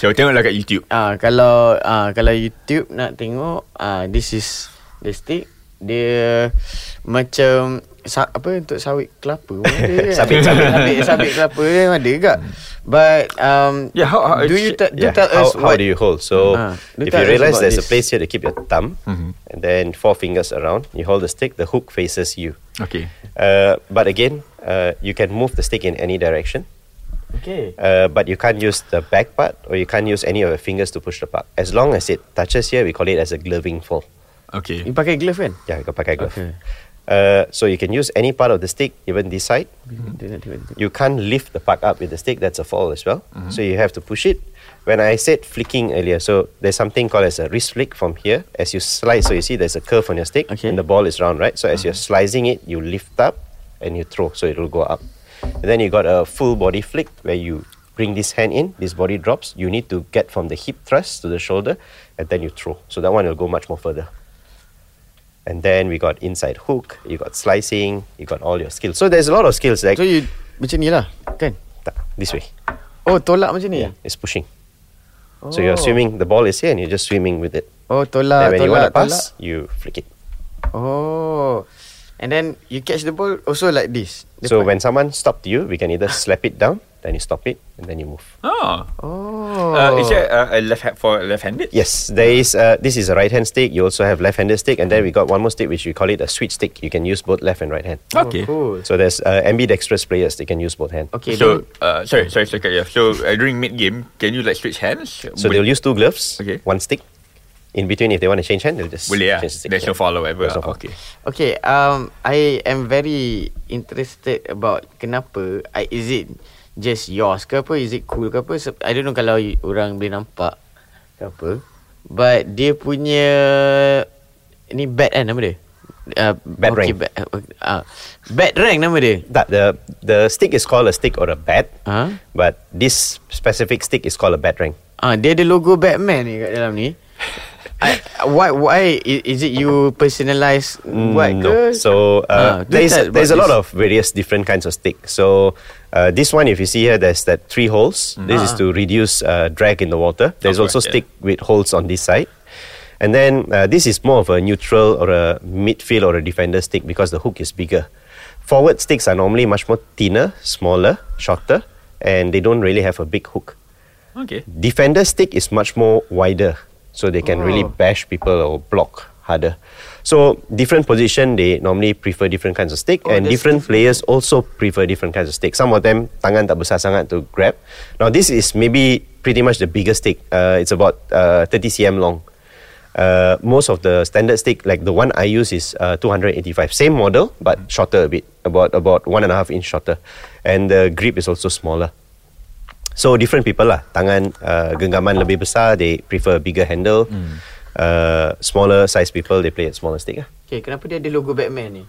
So tengoklah kat YouTube Ah kalau ah kalau YouTube nak tengok ah this is the stick dia macam sa, apa untuk sawit kelapa pun ada kan? Sabit, sabit. sabit sabit kelapa dia ada juga but um Yeah, how- how- do you te- do Yeah, tell how, us how what do you hold? So do if you realize there's a this. place here to keep your thumb Mhm. and then four fingers around, you hold the stick, the hook faces you. Okay Uh, but again, uh, you can move the stick in any direction. okay Uh, but you can't use the back part or you can't use any of your fingers to push the puck. As long as it touches here, we call it as a gloving fall. Okay you pakai glove kan Yeah, you can pakai glove. Okay. Uh, so you can use any part of the stick, even this side. Dia nak tengok- tengok. You can't lift the puck up with the stick. That's a fall as well. Mm-hmm. So you have to push it. When I said flicking earlier, so there's something called as a wrist flick from here. As you slide, so you see there's a curve on your stick, Okay. and the ball is round, right? So as you're mm-hmm. slicing it, you lift up and you throw, so it will go up. And then you got a full body flick where you bring this hand in, this body drops. You need to get from the hip thrust to the shoulder, and then you throw. So that one will go much more further. And then we got inside hook, you got slicing, you got all your skills. So there's a lot of skills like so you macam ni lah kan tak, this way. oh tolak macam ni It's pushing. So you're swimming, the ball is here and you're just swimming with it. oh Then tolak when you want tolak to pass, tolak you flick it. oh and then you catch the ball also like this So Depan. when someone stopped you, we can either slap it down, then you stop it, and then you move. Oh oh uh, Is there uh, a left hand for left-handed? Yes, there is. Uh, this is a right-hand stick. You also have left-handed stick, and then we got one more stick which we call it a switch stick. You can use both left and right hand. Okay oh, cool So there's uh, ambidextrous players. They can use both hands. okay So, then- uh, sorry, sorry, sorry, yeah. So, uh, during mid game, can you like switch hands? So they'll use two gloves, Okay. one stick. In between, if they want to change hand, they'll just Boleh lah. change the stick. There's no Yeah. fall or whatever. There's no lah. Okay. Okay, um, I am very interested about kenapa. I, is it just yours ke apa? Is it cool ke apa? Seb- I don't know kalau orang boleh nampak ke apa. But dia punya ni bat kan nama dia? Uh, Bat rank. Bat, uh, uh, bat rank nama dia. That the the stick is called a stick or a bat, Ha? but this specific stick is called a bat rank. Ah, dia ada logo Batman ni kat dalam ni. I, why why is it you personalize? Mm, no. So Ah, uh, there's tell there's a lot of various different kinds of stick. So uh, this one, if you see here, there's that three holes. This is Ah. to reduce uh, drag in the water. There's also stick with holes on this side. And then uh, this is more of a neutral or a midfield or a defender stick because the hook is bigger. Forward sticks are normally much more thinner, smaller, shorter, and they don't really have a big hook. Okay. Defender stick is much more wider, so they can really Oh. bash people or block harder. So different position they normally prefer different kinds of stick, Oh, and different players also prefer different kinds of stick. Some of them tangan tak besar sangat to grab. Now this is maybe pretty much the biggest stick. Uh, it's about uh, 30 cm long. Uh, most of the standard stick, like the one I use, is uh, 285. Same model, but shorter a bit, about about one and a half inch shorter, and the grip is also smaller. So different people lah. Tangan uh, genggaman lebih besar, they prefer a bigger handle. Uh, smaller size people, they play at smaller stick lah. Okay, kenapa dia ada logo Batman ni?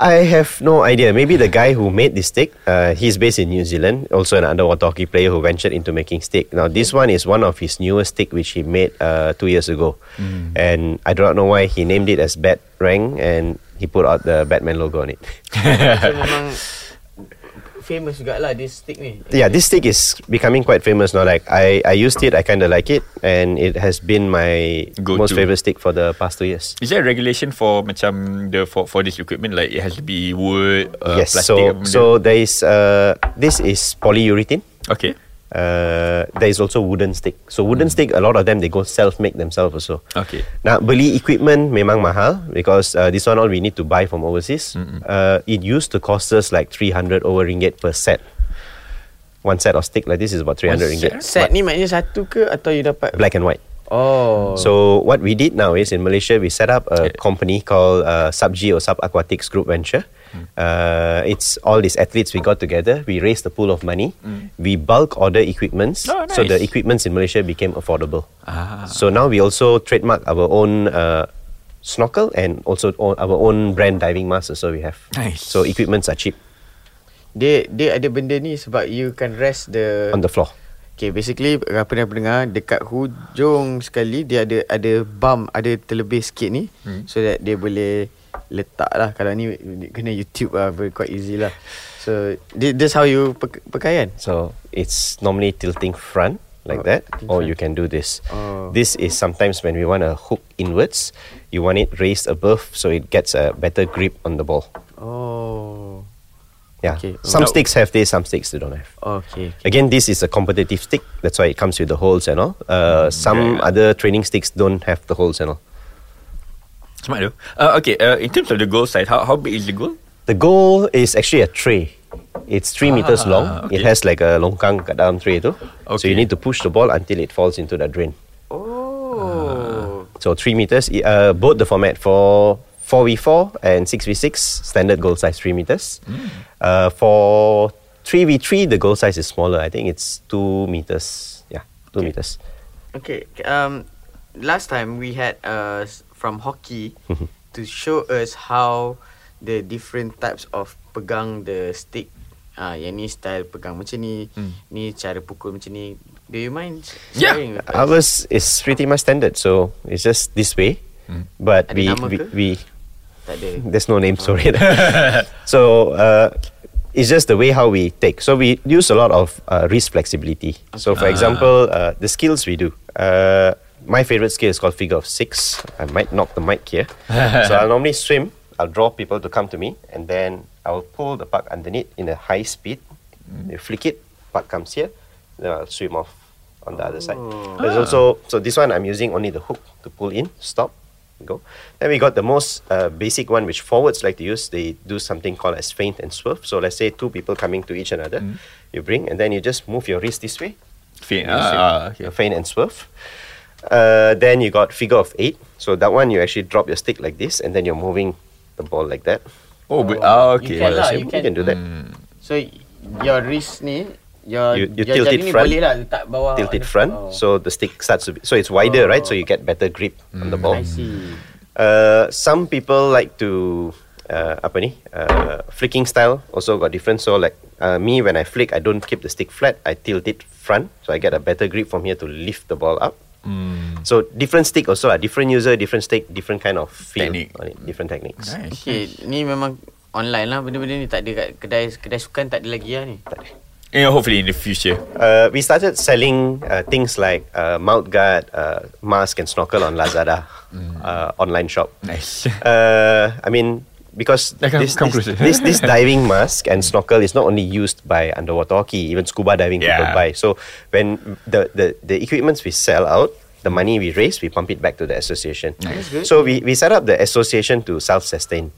I have no idea. Maybe the guy who made this stick, uh, he's based in New Zealand, also an underwater hockey player who ventured into making stick. Now, this one is one of his newest stick, which he made uh, two years ago. And I do not know why he named it as Bat Rang and he put out the Batman logo on it. so memang famous jugalah this stick ni. yeah, this stick is becoming quite famous now. Like, I, I used it, I kind of like it, and it has been my Go-to. most favorite stick for the past two years. Is there a regulation for macam the for for this equipment like it has to be wood, uh, yes, plastic? so so there is uh, this is polyurethane. okay. Uh, there is also wooden stick. So wooden stick, a lot of them they go self-make themselves also. Okay. Now beli equipment memang mahal because uh, this one all we need to buy from overseas. Uh, it used to cost us like 300 over ringgit per set. One set of stick like this is about 300 One ringgit. Set ni maknanya satu ke atau you dapat Black and white. Oh. So what we did now is in Malaysia we set up a company called uh, Subg or Sub Aquatics Group Venture. Uh, it's all these athletes we got together. We raised a pool of money. We bulk order equipments, Oh, so the nice. equipments in Malaysia became affordable. Ah. So now we also trademark our own uh, snorkel and also our own brand diving mask. So we have. Nice. So equipments are cheap dia dia ada benda ni sebab you can rest the on the floor. Okay, basically apa yang aku dengar dekat hujung sekali dia ada ada bump, ada terlebih sikit ni hmm. so that dia boleh letak lah kalau ni kena YouTube lah very quite easy lah. So thi- this how you pakai kan? So it's normally tilting front like Oh, that, or front. you can do this. Oh. This is sometimes when we want to hook inwards, you want it raised above so it gets a better grip on the ball. Oh. Yeah. Okay. Some Now- sticks have this, some sticks they don't have. Okay. okay. Again, this is a competitive stick. That's why it comes with the holes and all. Uh, some yeah. other training sticks don't have the holes and all. Smart though. Uh, okay. Uh, in terms of the goal size, how how big is the goal? The goal is actually a tray. It's three meters long. okay. It has like a longkang kat dalam tray tu. So you need to push the ball until it falls into the drain. Oh. So three meters. i- Uh, both the format for four v four and six v six standard goal size three meters. Uh, for three v three, the goal size is smaller. I think it's two meters. Yeah, two meters. Okay. Um, last time we had uh s- from hockey to show us how the different types of pegang the stick. Ah, yang ni style pegang macam ni, ni cara pukul macam ni. Do you mind Yeah. sharing with us? Ours is pretty much standard. So it's just this way. But Ada we, nama we, ke? we Tak ada. there's no name sorry. so uh, it's just the way how we take. So we use a lot of uh, wrist flexibility. So for example, uh, the skills we do. My favorite skill is called figure of six. I might knock the mic here. so I'll normally swim. I'll draw people to come to me, and then I'll pull the puck underneath in a high speed. You flick it, puck comes here. Then I'll swim off on the other side. There's also so this one I'm using only the hook to pull in, stop, go. Then we got the most uh, basic one which forwards like to use. They do something called as feint and swerve. So let's say two people coming to each another, you bring and then you just move your wrist this way. Fin- You ah, swim. ah, okay. Feint and swerve. Uh, then you got figure of eight. So that one you actually drop your stick like this and then you're moving the ball like that. Oh, but, ah, You okay. can lah, you, you can. can. do that. So your wrist ni your You- you your tilt it front, boleh lah letak bawah Tilt it front, oh. so the stick starts to be so it's wider, right? So you get better grip on the ball. I see. Uh, some people like to uh, apa ni uh, flicking style also got different. So like uh, me when I flick, I don't keep the stick flat. I tilt it front, so I get a better grip from here to lift the ball up. So different stick also lah. Different user, different stick, different kind of feel Technique. on it, different techniques. Nice. Okay, ni memang online lah benda-benda ni tak ada kat kedai kedai sukan tak ada lagi lah ni. Yeah, hopefully in the future. Uh, we started selling uh, things like uh, mouth guard, uh, mask, and snorkel on Lazada uh, online shop. Nice. Uh, I mean, because this, this, this, this diving mask and snorkel is not only used by underwater hockey, even scuba diving people Yeah. buy. So when the, the, the equipments we sell out, the money we raise, we pump it back to the association. Nice. good. So we, we set up the association to self-sustain.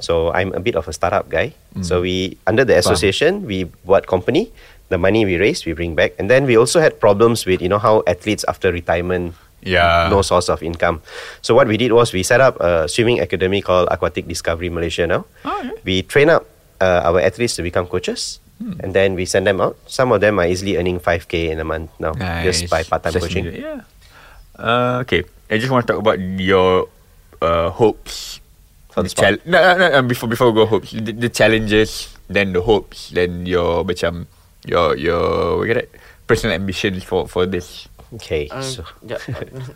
So I'm a bit of a startup guy. So we under the association, we bought company, the money we raise, we bring back. And then we also had problems with, you know, how athletes after retirement Yeah. no source of income. So what we did was we set up a swimming academy called Aquatic Discovery Malaysia now. Oh, yeah. We train up uh, our athletes to become coaches. And then we send them out. Some of them are easily earning 5k in a month now just by part time Just coaching. media, Yeah. Uh, okay. I just want to talk about your uh, hopes. For the The chal- no, no, no, no, before before we go hopes, the, the challenges, then the hopes, then your macam your your what you call that? personal ambitions for for this. Okay. Um, so jap.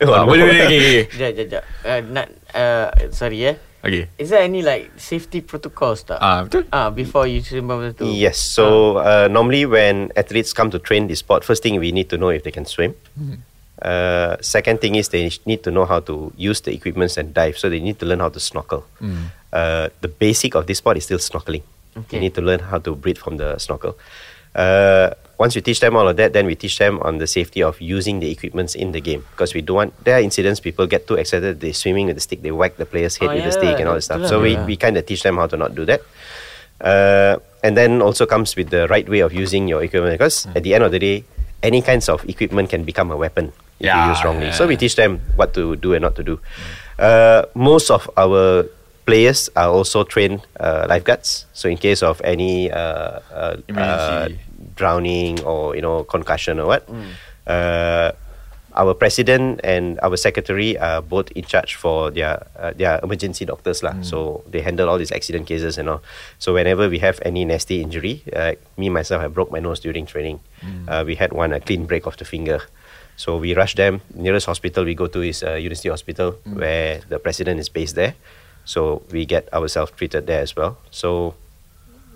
Ah, boleh boleh okay, okay, Jap, jap, jap. Uh, nak, uh, sorry eh. okay. Is there any like safety protocols tak? Ah betul. Ah, before you sembang tu. Yes. So uh, normally when athletes come to train this sport, first thing we need to know if they can swim. Uh, second thing is they need to know how to use the equipments and dive. So they need to learn how to snorkel. Uh, the basic of this sport is still snorkeling. Okay. You need to learn how to breathe from the snorkel. Uh, once we teach them all of that, then we teach them on the safety of using the equipments in the game. Because we don't want there are incidents people get too excited, they're swimming with the stick, they whack the player's head Oh, with the yeah, stick and all this stuff. So lah, we, we kind of teach them how to not do that. Uh, and then also comes with the right way of using your equipment because Hmm. at the end of the day, any kinds of equipment can become a weapon if you use wrongly. yeah, So we teach them what to do and not to do. Uh, most of our players are also trained uh, lifeguards. So in case of any uh, uh, uh, Emergency. Drowning or you know concussion or what, uh, our president and our secretary are both in charge for their uh, their emergency doctors lah. So they handle all these accident cases and all. So whenever we have any nasty injury, uh, me myself I broke my nose during training. Uh, we had one a clean break of the finger. So we rush them. Nearest hospital we go to is uh, University Hospital, where the president is based there. So we get ourselves treated there as well. So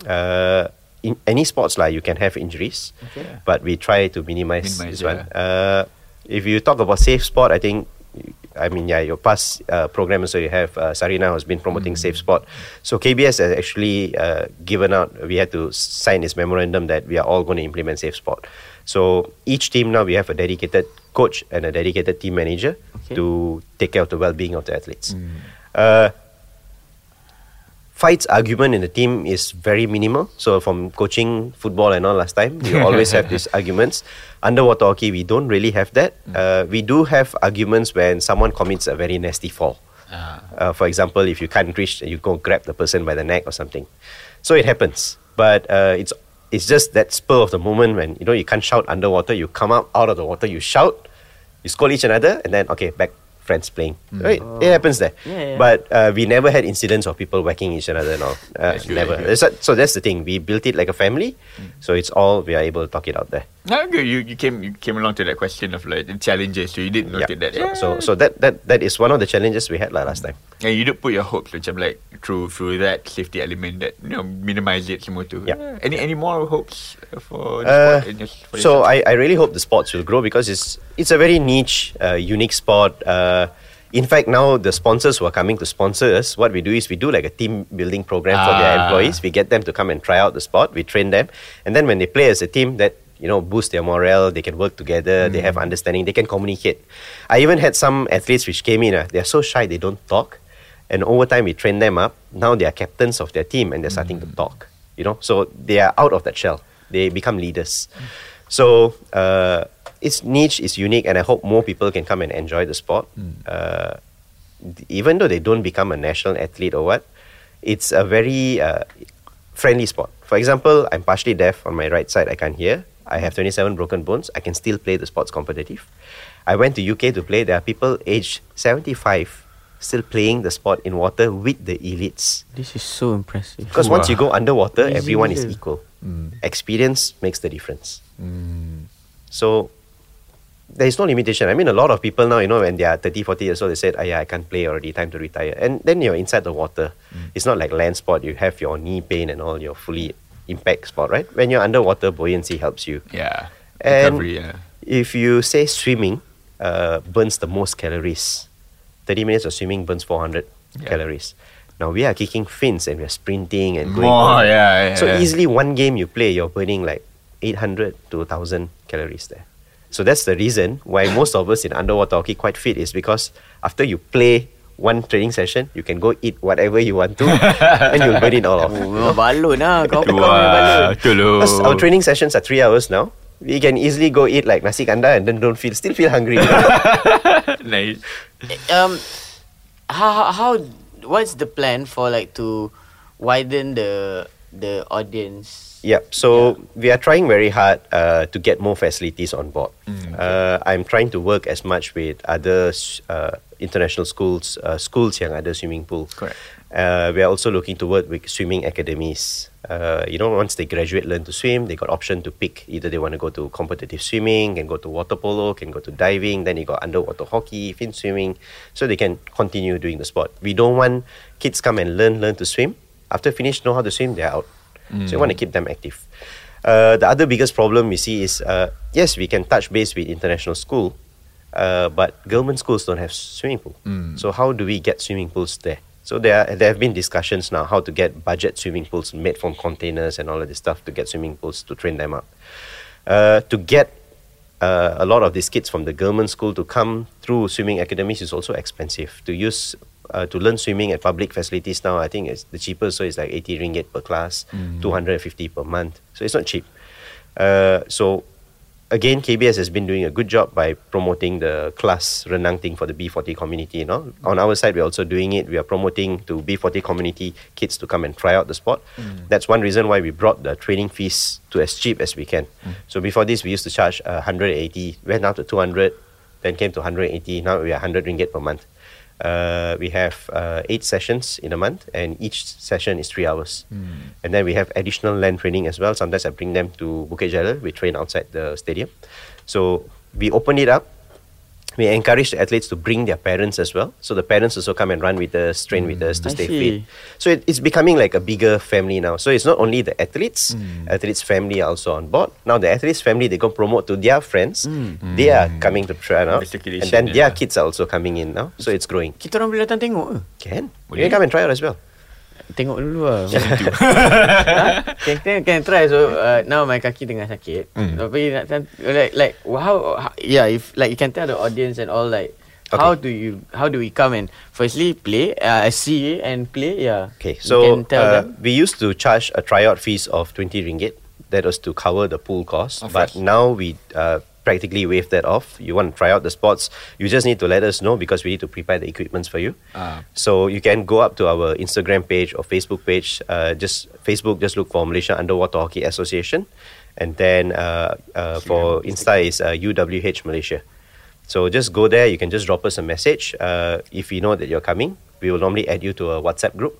uh, in any sports like you can have injuries, Okay. but we try to minimize, Minimize, this one. yeah. Uh, if you talk about safe sport, I think. I mean, yeah, your past uh, program, so you have uh, Sarina has been promoting safe sport. So KBS has actually uh, given out, we had to sign this memorandum that we are all going to implement safe sport. So each team now we have a dedicated coach and a dedicated team manager Okay. to take care of the well-being of the athletes. Uh, fights argument in the team is very minimal. So from coaching football and all last time, you always have these arguments. Underwater hockey, we don't really have that. Uh, we do have arguments when someone commits a very nasty fall. Uh, for example, if you can't reach, you go grab the person by the neck or something. So it happens, but uh, it's it's just that spur of the moment when you know you can't shout underwater. You come up out of the water, you shout, you scold each another, and then okay, back friends playing. Right, it happens there. Yeah, yeah. But uh, we never had incidents of people whacking each other and all. Uh, That's good, never. that's So, so that's the thing. We built it like a family, so it's all we are able to talk it out there. No, good. You, you came you came along to that question of like the challenges. So you did note Yeah. that. So, Yeah. so so that that that is one of the challenges we had like, last time. And you did put your hopes macam like through through that safety element that you know minimize it semua tu. Yeah. Any any more hopes for the Uh, for so? I, I really hope the sports will grow because it's it's a very niche, uh, unique sport. Uh, in fact, now the sponsors who are coming to sponsor us, what we do is we do like a team building program for their Ah. employees. We get them to come and try out the sport. We train them, and then when they play as a team, that you know boost their morale. They can work together. They have understanding. They can communicate. I even had some athletes which came in. Uh, they are so shy they don't talk, and over time we train them up. Now they are captains of their team and they're starting to talk. You know, so they are out of that shell. They become leaders. So uh, its niche is unique, and I hope more people can come and enjoy the sport. Uh, even though they don't become a national athlete or what, it's a very uh, friendly sport. For example, I'm partially deaf on my right side. I can't hear. I have 27 broken bones. I can still play the sports competitive. I went to UK to play. There are people aged 75 still playing the sport in water with the elites. This is so impressive. Because once you go underwater, Easy everyone is gila. equal. Mm. Experience makes the difference. Mm. So there is no limitation. I mean, a lot of people now, you know, when they are 30, 40 years old, they said, oh, ah, yeah, I can't play already, time to retire. And then you're inside the water. Mm. It's not like land sport. You have your knee pain and all, your fully impact sport, right? When you're underwater, buoyancy helps you. yeah. And Recovery, yeah. if you say swimming uh, burns the most calories, 30 minutes of swimming burns 400 Yeah. calories. Now we are kicking fins and we are sprinting and going. More, on. yeah, yeah, So yeah. easily one game you play, you're burning like 800 to 1000 calories there. So that's the reason why most of us in underwater hockey quite fit is because after you play one training session, you can go eat whatever you want to and you'll burn it all off. Oh, memang balon lah. Kau kau Wah, betul. Because our training sessions are three hours now. We can easily go eat like nasi kandar and then don't feel still feel hungry. nice. Um, how how- how what's the plan for like to widen the the audience. Yep. So we are trying very hard uh, to get more facilities on board. Uh, I'm trying to work as much with other uh, international schools, uh, schools yang ada swimming pool. Correct. Uh, we are also looking to work with swimming academies. Uh, you know, once they graduate, learn to swim, they got option to pick either they want to go to competitive swimming, can go to water polo, can go to diving. Then you got underwater hockey, fin swimming, so they can continue doing the sport. We don't want kids come and learn learn to swim. After finish, know how to swim, they're out. So we want to keep them active. Uh, the other biggest problem we see is uh, yes, we can touch base with international school, uh, but government schools don't have swimming pool. So how do we get swimming pools there? So there are, there have been discussions now how to get budget swimming pools made from containers and all of this stuff to get swimming pools to train them up. Uh, to get uh, a lot of these kids from the government school to come through swimming academies is also expensive. To use uh, to learn swimming at public facilities now, I think it's the cheapest. So it's like 80 ringgit per class, 250 per month. So it's not cheap. Uh, so again, KBS has been doing a good job by promoting the class renang thing for the B40 community. You know, on our side, we're also doing it. We are promoting to B40 community kids to come and try out the sport. That's one reason why we brought the training fees to as cheap as we can. So before this, we used to charge uh, 180, went down to 200, then came to 180. Now we are 100 ringgit per month. Uh, we have uh, eight sessions in a month, and each session is three hours. And then we have additional land training as well. Sometimes I bring them to Bukit Jalil. We train outside the stadium. So we open it up. We encourage the athletes to bring their parents as well. So the parents also come and run with us, train with us to mm, I stay see. fit. So it, it's becoming like a bigger family now. So it's not only the athletes, mm. athletes family are also on board. Now the athletes family they go promote to their friends. Mm. They are coming to try out, and then their yeah. kids are also coming in now. So it's growing. Kita orang boleh datang tengok ke? Can Boleh. you can come and try out as well. Tengok dulu lah ha? can, can, can try So uh, now my kaki tengah sakit Hmm. Tapi nak Like like how, how Yeah if like you can tell the audience and all like How Okay. do you How do we come and Firstly play uh, See and play Yeah Okay, so can tell uh, we used to charge a tryout fees of 20 ringgit. That was to cover the pool cost. Of but course. now we uh, practically waive that off. You want to try out the spots, you just need to let us know because we need to prepare the equipments for you. Ah. So you can go up to our Instagram page or Facebook page. Uh, just Facebook, just look for Malaysia Underwater Hockey Association, and then uh, uh, for Insta is uh, UWH Malaysia. So just go there. You can just drop us a message. Uh, if we know that you're coming, we will normally add you to a WhatsApp group,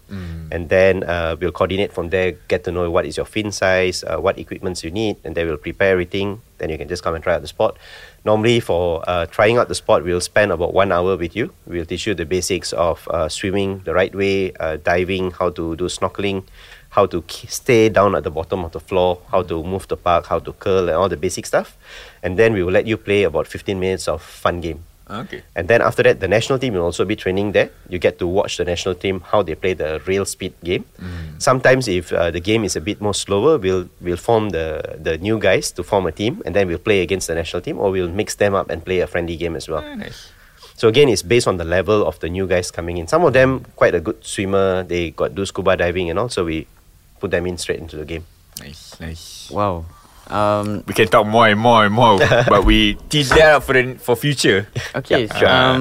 and then uh, we'll coordinate from there. Get to know what is your fin size, uh, what equipments you need, and then we'll prepare everything. Then you can just come and try out the sport. Normally, for uh, trying out the sport, we'll spend about one hour with you. We'll teach you the basics of uh, swimming the right way, uh, diving, how to do snorkeling, how to k- stay down at the bottom of the floor, how to move the puck, how to curl, and all the basic stuff. And then we will let you play about 15 minutes of fun game. Okay. And then after that, the national team will also be training there. You get to watch the national team how they play the real speed game. Sometimes, if uh, the game is a bit more slower, we'll we'll form the the new guys to form a team, and then we'll play against the national team, or we'll mix them up and play a friendly game as well. Ah, nice. So again, it's based on the level of the new guys coming in. Some of them quite a good swimmer. They got do scuba diving and all, so we put them in straight into the game. Nice, nice. Wow um, We can talk more and more and more, but we tease that for the for future. Okay Yeah, sure. um,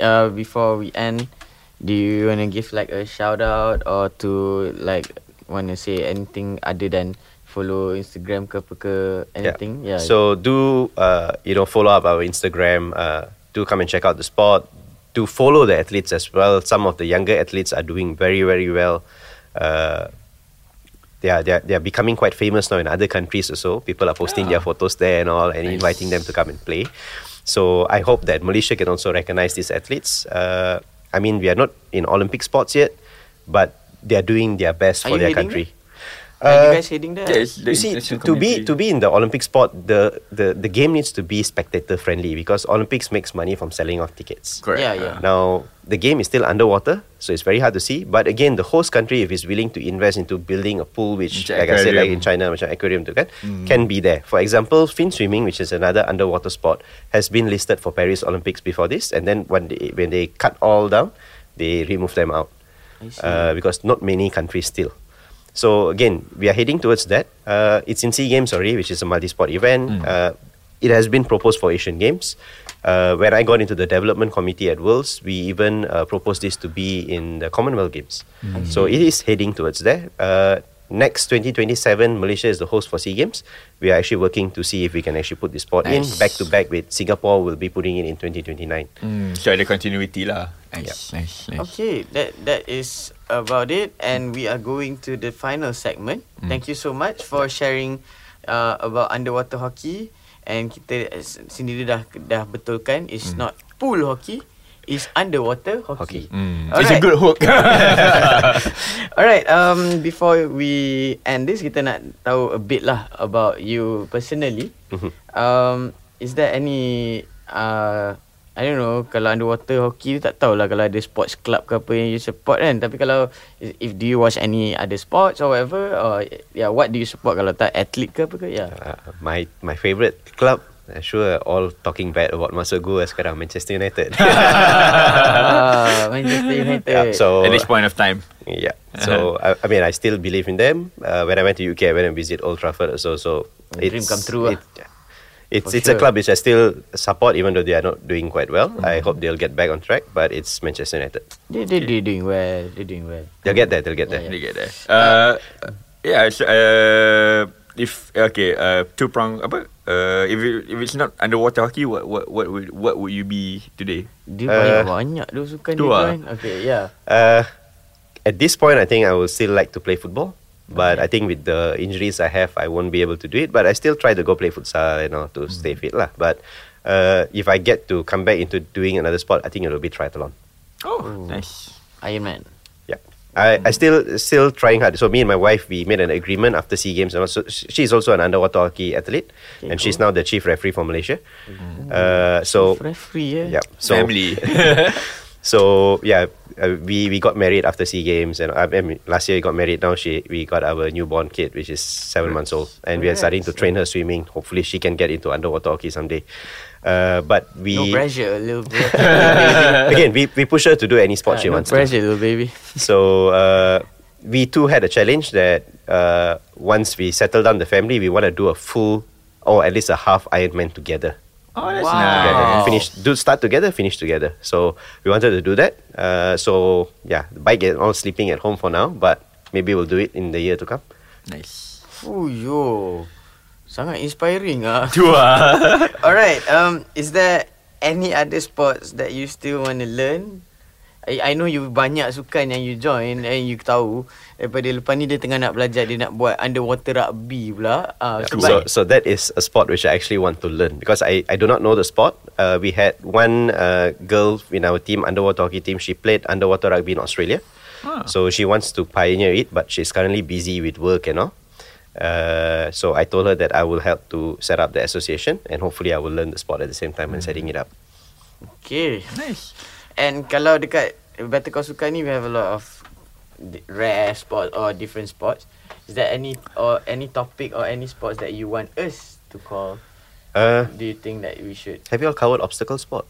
uh, Before we end Do you want to give like a shout out Or to like Want to say anything Other than Follow Instagram ke apa ke Anything Yeah, So do uh, you know follow up our Instagram. Uh, do come and check out the sport. Do follow the athletes as well. Some of the younger athletes are doing very very well. Uh, they are, they are they are becoming quite famous now in other countries also. People are posting their photos there and all, and inviting them to come and play. So I hope that Malaysia can also recognize these athletes. Uh, I mean, we are not in Olympic sports yet, but they are doing their best Are for their country. Are Uh, you guys heading there? Yes, the you see, to be to be in the Olympic sport, the, the, the game needs to be spectator friendly because Olympics makes money from selling off tickets. Correct. Yeah, yeah. Now the game is still underwater, so it's very hard to see. But again, the host country, if it's willing to invest into building a pool, which, Macam like I said, like in China, macam aquarium tu kan, can be there. For example, fin swimming, which is another underwater sport, has been listed for Paris Olympics before this, and then when they, when they cut all down, they remove them out I see. uh, because not many countries still. So again, we are heading towards that. Uh, it's in Sea Games already, which is a multi-sport event. Uh, it has been proposed for Asian Games. Uh, when I got into the development committee at Worlds, we even uh, proposed this to be in the Commonwealth Games. So it is heading towards there. Uh, next 2027, Malaysia is the host for SEA Games. We are actually working to see if we can actually put this sport in back to back with Singapore. We'll be putting it in 2029. Mm, so ada continuity lah. Nice, nice, nice. Okay, that that is about it, and we are going to the final segment. Mm. Thank you so much for sharing uh, about underwater hockey, and kita sendiri dah dah betulkan it's not pool hockey, it's underwater hockey. Hockey. Mm, Alright. it's a good hook. Alright, um, before we end this, kita nak tahu a bit lah about you personally. Mhm. Um, is there any, uh, I don't know, kalau underwater hockey, tak tahulah kalau ada sports club ke apa yang you support kan. Tapi kalau, if do you watch any other sports or whatever, or yeah, what do you support kalau tak athlete ke apa ke? Yeah. Uh, my my favorite club, uh, sure, all talking bad about masa gua sekarang Manchester United. ah, Manchester United. yeah, so At this point of time. Yeah. So I, I mean, I still believe in them. Uh, when I went to UK, I went and visit Old Trafford. So so Dream come true ah. It, it's For it's a club which I still support, even though they are not doing quite well. Mm. I hope they'll get back on track. But it's Manchester United. They, they, they're doing well. They're doing well. They'll get there. They'll get there. Yeah, They get there. Uh, yeah. So, uh, if okay, uh, two prong. Apa? Uh, if it, if it's not underwater hockey, what what what would what would you be today? Dia Uh, banyak-banyak tu sukan dia ah. Okay, yeah. Uh, at this point, I think I will still like to play football. But I think with the injuries I have, I won't be able to do it. But I still try to go play futsal, you know, to stay fit lah. But uh, if I get to come back into doing another sport, I think it will be triathlon. Oh, nice. Iron Man. Yeah. I, I still still trying hard. So me and my wife we made an agreement after SEA Games. And also, she's also an underwater hockey athlete, Okay, and she's now the chief referee for Malaysia. Uh, so referee eh. yeah, so Family. so yeah, uh, we we got married after SEA Games, and uh, I mean, last year we got married. Now she we got our newborn kid, which is seven months old, and we are starting to train her swimming. Hopefully, she can get into underwater hockey someday. Uh, but we No pressure, a little bit. again we, we push her to do any sport she no wants to. pressure, little baby. So uh, we too had a challenge that uh, once we settle down the family, we want to do a full or at least a half Ironman together. Oh, that's Wow. Together. nice. And finish, do start together, finish together. So we wanted to do that. Uh, so yeah, the bike is all sleeping at home for now, but maybe we'll do it in the year to come. Nice. Fuyo. Sangat inspiring ah. Tu ah. Alright, um, is there any other sports that you still want to learn? I, I know you banyak sukan yang you join and you tahu daripada lepas ni dia tengah nak belajar dia nak buat underwater rugby pula. Uh, So, so that is a sport which I actually want to learn because I, I do not know the sport. Uh, we had one uh, girl in our team, underwater hockey team. She played underwater rugby in Australia. So she wants to pioneer it, but she's currently busy with work and all. Uh, so I told her that I will help to set up the association and hopefully I will learn the sport at the same time and setting it up. Okay. nice. And kalau dekat Better Call Sukan ni we have a lot of rare sports or different sports. Is there any or any topic or any sports that you want us to call? Uh, Do you think that we should have you all covered obstacle sport?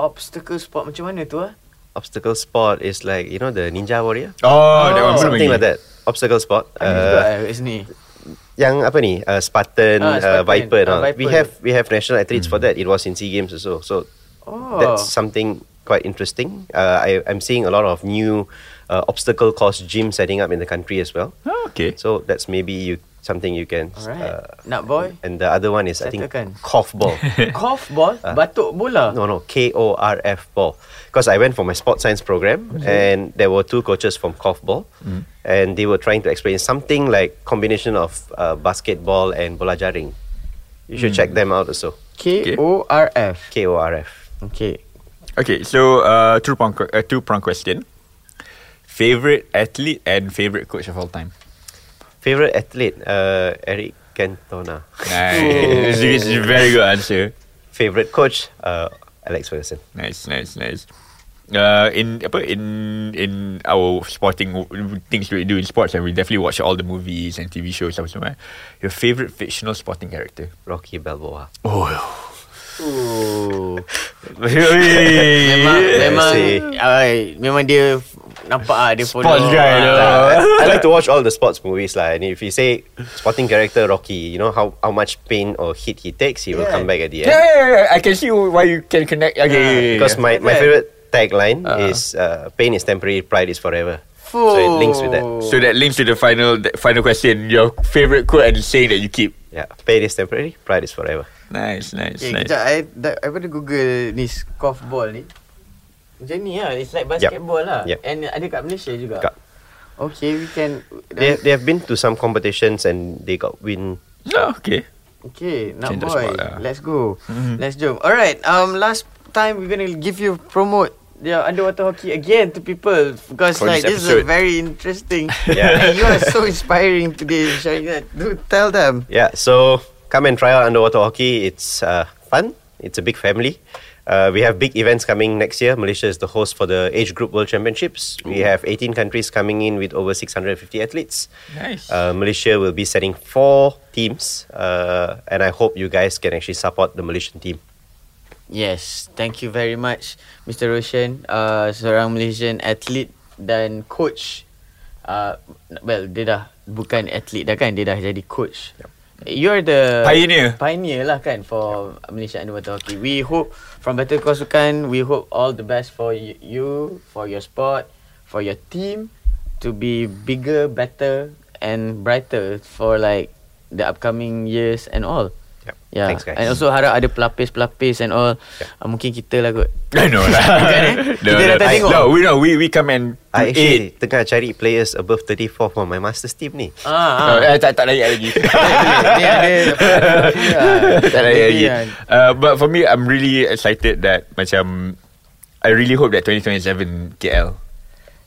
obstacle sport macam mana tu ah? Obstacle sport is like you know the Ninja Warrior, Oh, that one something like that. Obstacle sport. Uh, kat sini. yang apa ni? Uh, Spartan, Ah, uh, Spartan. Viper. Ah, and all. We Viper. have we have national athletes for that. It was in Sea Games also. So Oh. that's something quite interesting. Uh, I, I'm seeing a lot of new uh, obstacle course gym setting up in the country as well. Oh, okay. So that's maybe you something you can. Alright. Uh, Nak boy? and the other one is I think Settlekan. korfball. Cough ball? Batuk bola? no, no, K O R F ball. Because I went for my sports science program and there were two coaches from korfball, and they were trying to explain something like combination of uh, basketball and bola jaring. You should check them out also. K O R F. K O R F. Okay. Okay, so uh, two prong uh, two prong question. Favorite athlete and favorite coach of all time. Favorite athlete? Uh, Eric Cantona. Nice. it's, a very good answer. Favorite coach? Uh, Alex Ferguson. Nice, nice, nice. Uh, in apa in in our sporting things we do in sports and we definitely watch all the movies and TV shows apa semua. Your favorite fictional sporting character? Rocky Balboa. Oh. Memang Memang memang see. ay, memang dia f- nampak ah dia follow. Sports guy tu. Ah, I like to watch all the sports movies lah. And if you say sporting character Rocky, you know how, how much pain or hit he takes, he will Yeah. come back at the Yeah, end. yeah, yeah, I can see why you can connect. Okay, yeah, yeah, Because yeah. my, my Yeah. favorite tagline Uh-huh. is uh, pain is temporary, pride is forever. So it links with that. So that links to the final the final question. Your favorite quote and saying that you keep. Yeah, pain is temporary, pride is forever. Nice, nice, Okay, nice. kejap. I, I pada Google ni golf ball ni. Macam ni lah. It's like basketball lah. Yep. And ada kat Malaysia juga. Kat. Okay, we can... They they have been to some competitions and they got win. Oh, okay. Okay, nak Change the boy. spot lah. Let's go. Mhm. Let's jump. Alright, um, last time we're gonna give you promote the underwater hockey again to people because For like this this, is a very interesting. Yeah. and you are so inspiring today, sharing that. Do tell them. Yeah, so come and try out underwater hockey. It's uh, fun. It's a big family. Uh, we have big events coming next year. Malaysia is the host for the age group world championships. We have 18 countries coming in with over 650 athletes. Nice. Uh, Malaysia will be sending four teams, uh, and I hope you guys can actually support the Malaysian team. Yes, thank you very much, Mr. Roshan. Uh, seorang Malaysian athlete dan coach. Uh, well, dia dah bukan atlet dah kan, dia dah jadi coach. You're the Pioneer. Pioneer lah kan for Malaysia Underwater Hockey. We hope from Better Kosukan, we hope all the best for you, for your sport, for your team to be bigger, better and brighter for like the upcoming years and all. Yep. Yeah. Thanks, guys. And also harap ada pelapis-pelapis and all. Yeah. Uh, mungkin kita lah kot. no lah. Bukan, eh? no, Kita no, datang I- tengok. no, we know. We we come and I actually aid. tengah cari players above 34 for my masters team ni. Ah, No, ah. eh, tak tak layak lagi. Dia ada tak layak lagi. Uh, but for me, I'm really excited that macam I really hope that 2027 KL.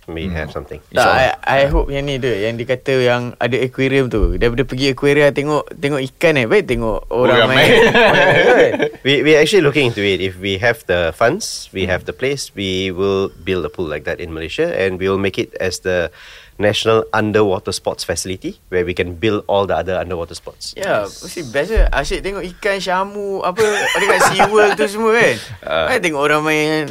May have something. Tak, I, I hope yang ni tu Yang dia kata yang Ada aquarium tu Daripada pergi aquarium Tengok tengok ikan eh Baik tengok orang, Orang main, main. We we actually looking into it. If we have the funds, we have the place, we will build a pool like that in Malaysia, and we will make it as the national underwater sports facility where we can build all the other underwater sports. Ya, mesti best je. Asyik tengok ikan syamu apa dekat SeaWorld tu semua kan. Ah. Uh. tengok orang main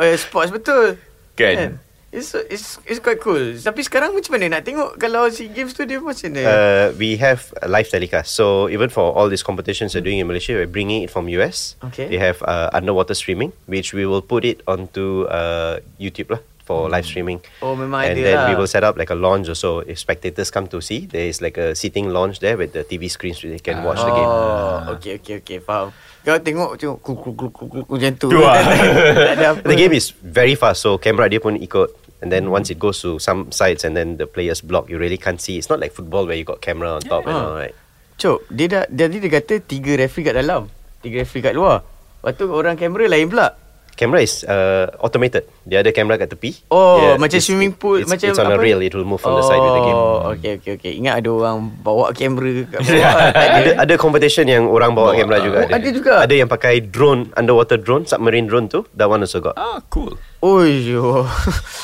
uh, sports betul. Kan? It's, it's it's quite cool. Tapi sekarang macam mana nak tengok kalau SEA Games tu dia macam mana? Uh, we have live telecast. So even for all these competitions we're doing in Malaysia, we're bringing it from US. Okay. We have uh, underwater streaming, which we will put it onto uh, YouTube lah for live streaming. Oh, memang and ada then lah. we will set up like a lounge or so. If spectators come to see, there is like a seating lounge there with the TV screens so they can watch the game. Oh, okay, okay, okay, faham. Kau tengok tengok kuk kuk kuk kuk kuk macam tu. Tak. The game is very fast, so camera dia pun ikut. And then once mm-hmm. it goes to some sides and then the players block, you really can't see. It's not like football where you got camera on top and Yeah. all right. Cok, dia dah jadi dia kata tiga referee kat dalam, tiga referee kat luar. Lepas tu orang kamera lain pula. Camera is uh, automated. Dia ada kamera kat tepi. Oh, macam it's- swimming pool it's, macam it's on a apa? rail. It will move from the side with the game. Oh, okay, okay, okay. Ingat ada orang bawa kamera kat bawah. Ada ada competition yang orang bawa Bawa, kamera ah. juga. Oh, ada juga? Ada yang pakai drone, underwater drone, submarine drone tu. That one also got. Ah, cool. Oh, yo.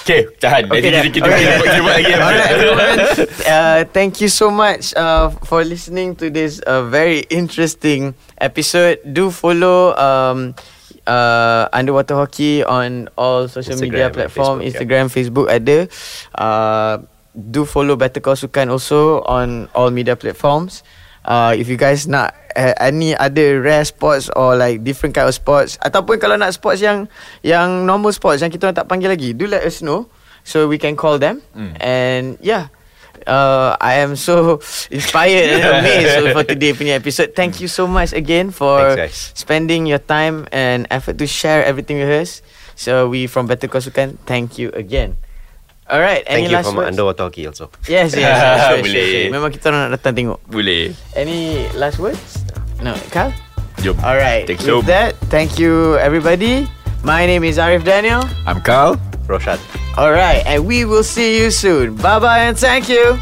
Okay, tahan. Okay. Nanti kita Okay. kita buat- kita buat lagi. Uh, thank you so much uh, for listening to this uh, very interesting episode. Do follow um, uh, Underwater Hockey on all social Instagram media platform. Facebook, yeah. Instagram, Facebook ada. Uh, do follow Better Call Sukan also on all media platforms. Uh, if you guys nak uh, any other rare sports or like different kind of sports ataupun kalau nak sports yang yang normal sports yang kita orang tak panggil lagi, do let us know so we can call them. Mm. And yeah, uh, I am so inspired and amazed for today punya episode. Thank you so much again for Thanks, spending your time and effort to share everything with us. So we from Better Kosukan, thank you again. Alright, any Thank you last from words? underwater hockey also. Yes, yes, yes, sure, sure, Boleh. sure. Memang kita orang nak datang tengok. Boleh. Any last words? No, Carl? Jom. Alright, Thanks, with Jom. that, thank you everybody. My name is Arif Daniel. I'm Carl. Roshan. Alright, and we will see you soon. Bye bye and thank you.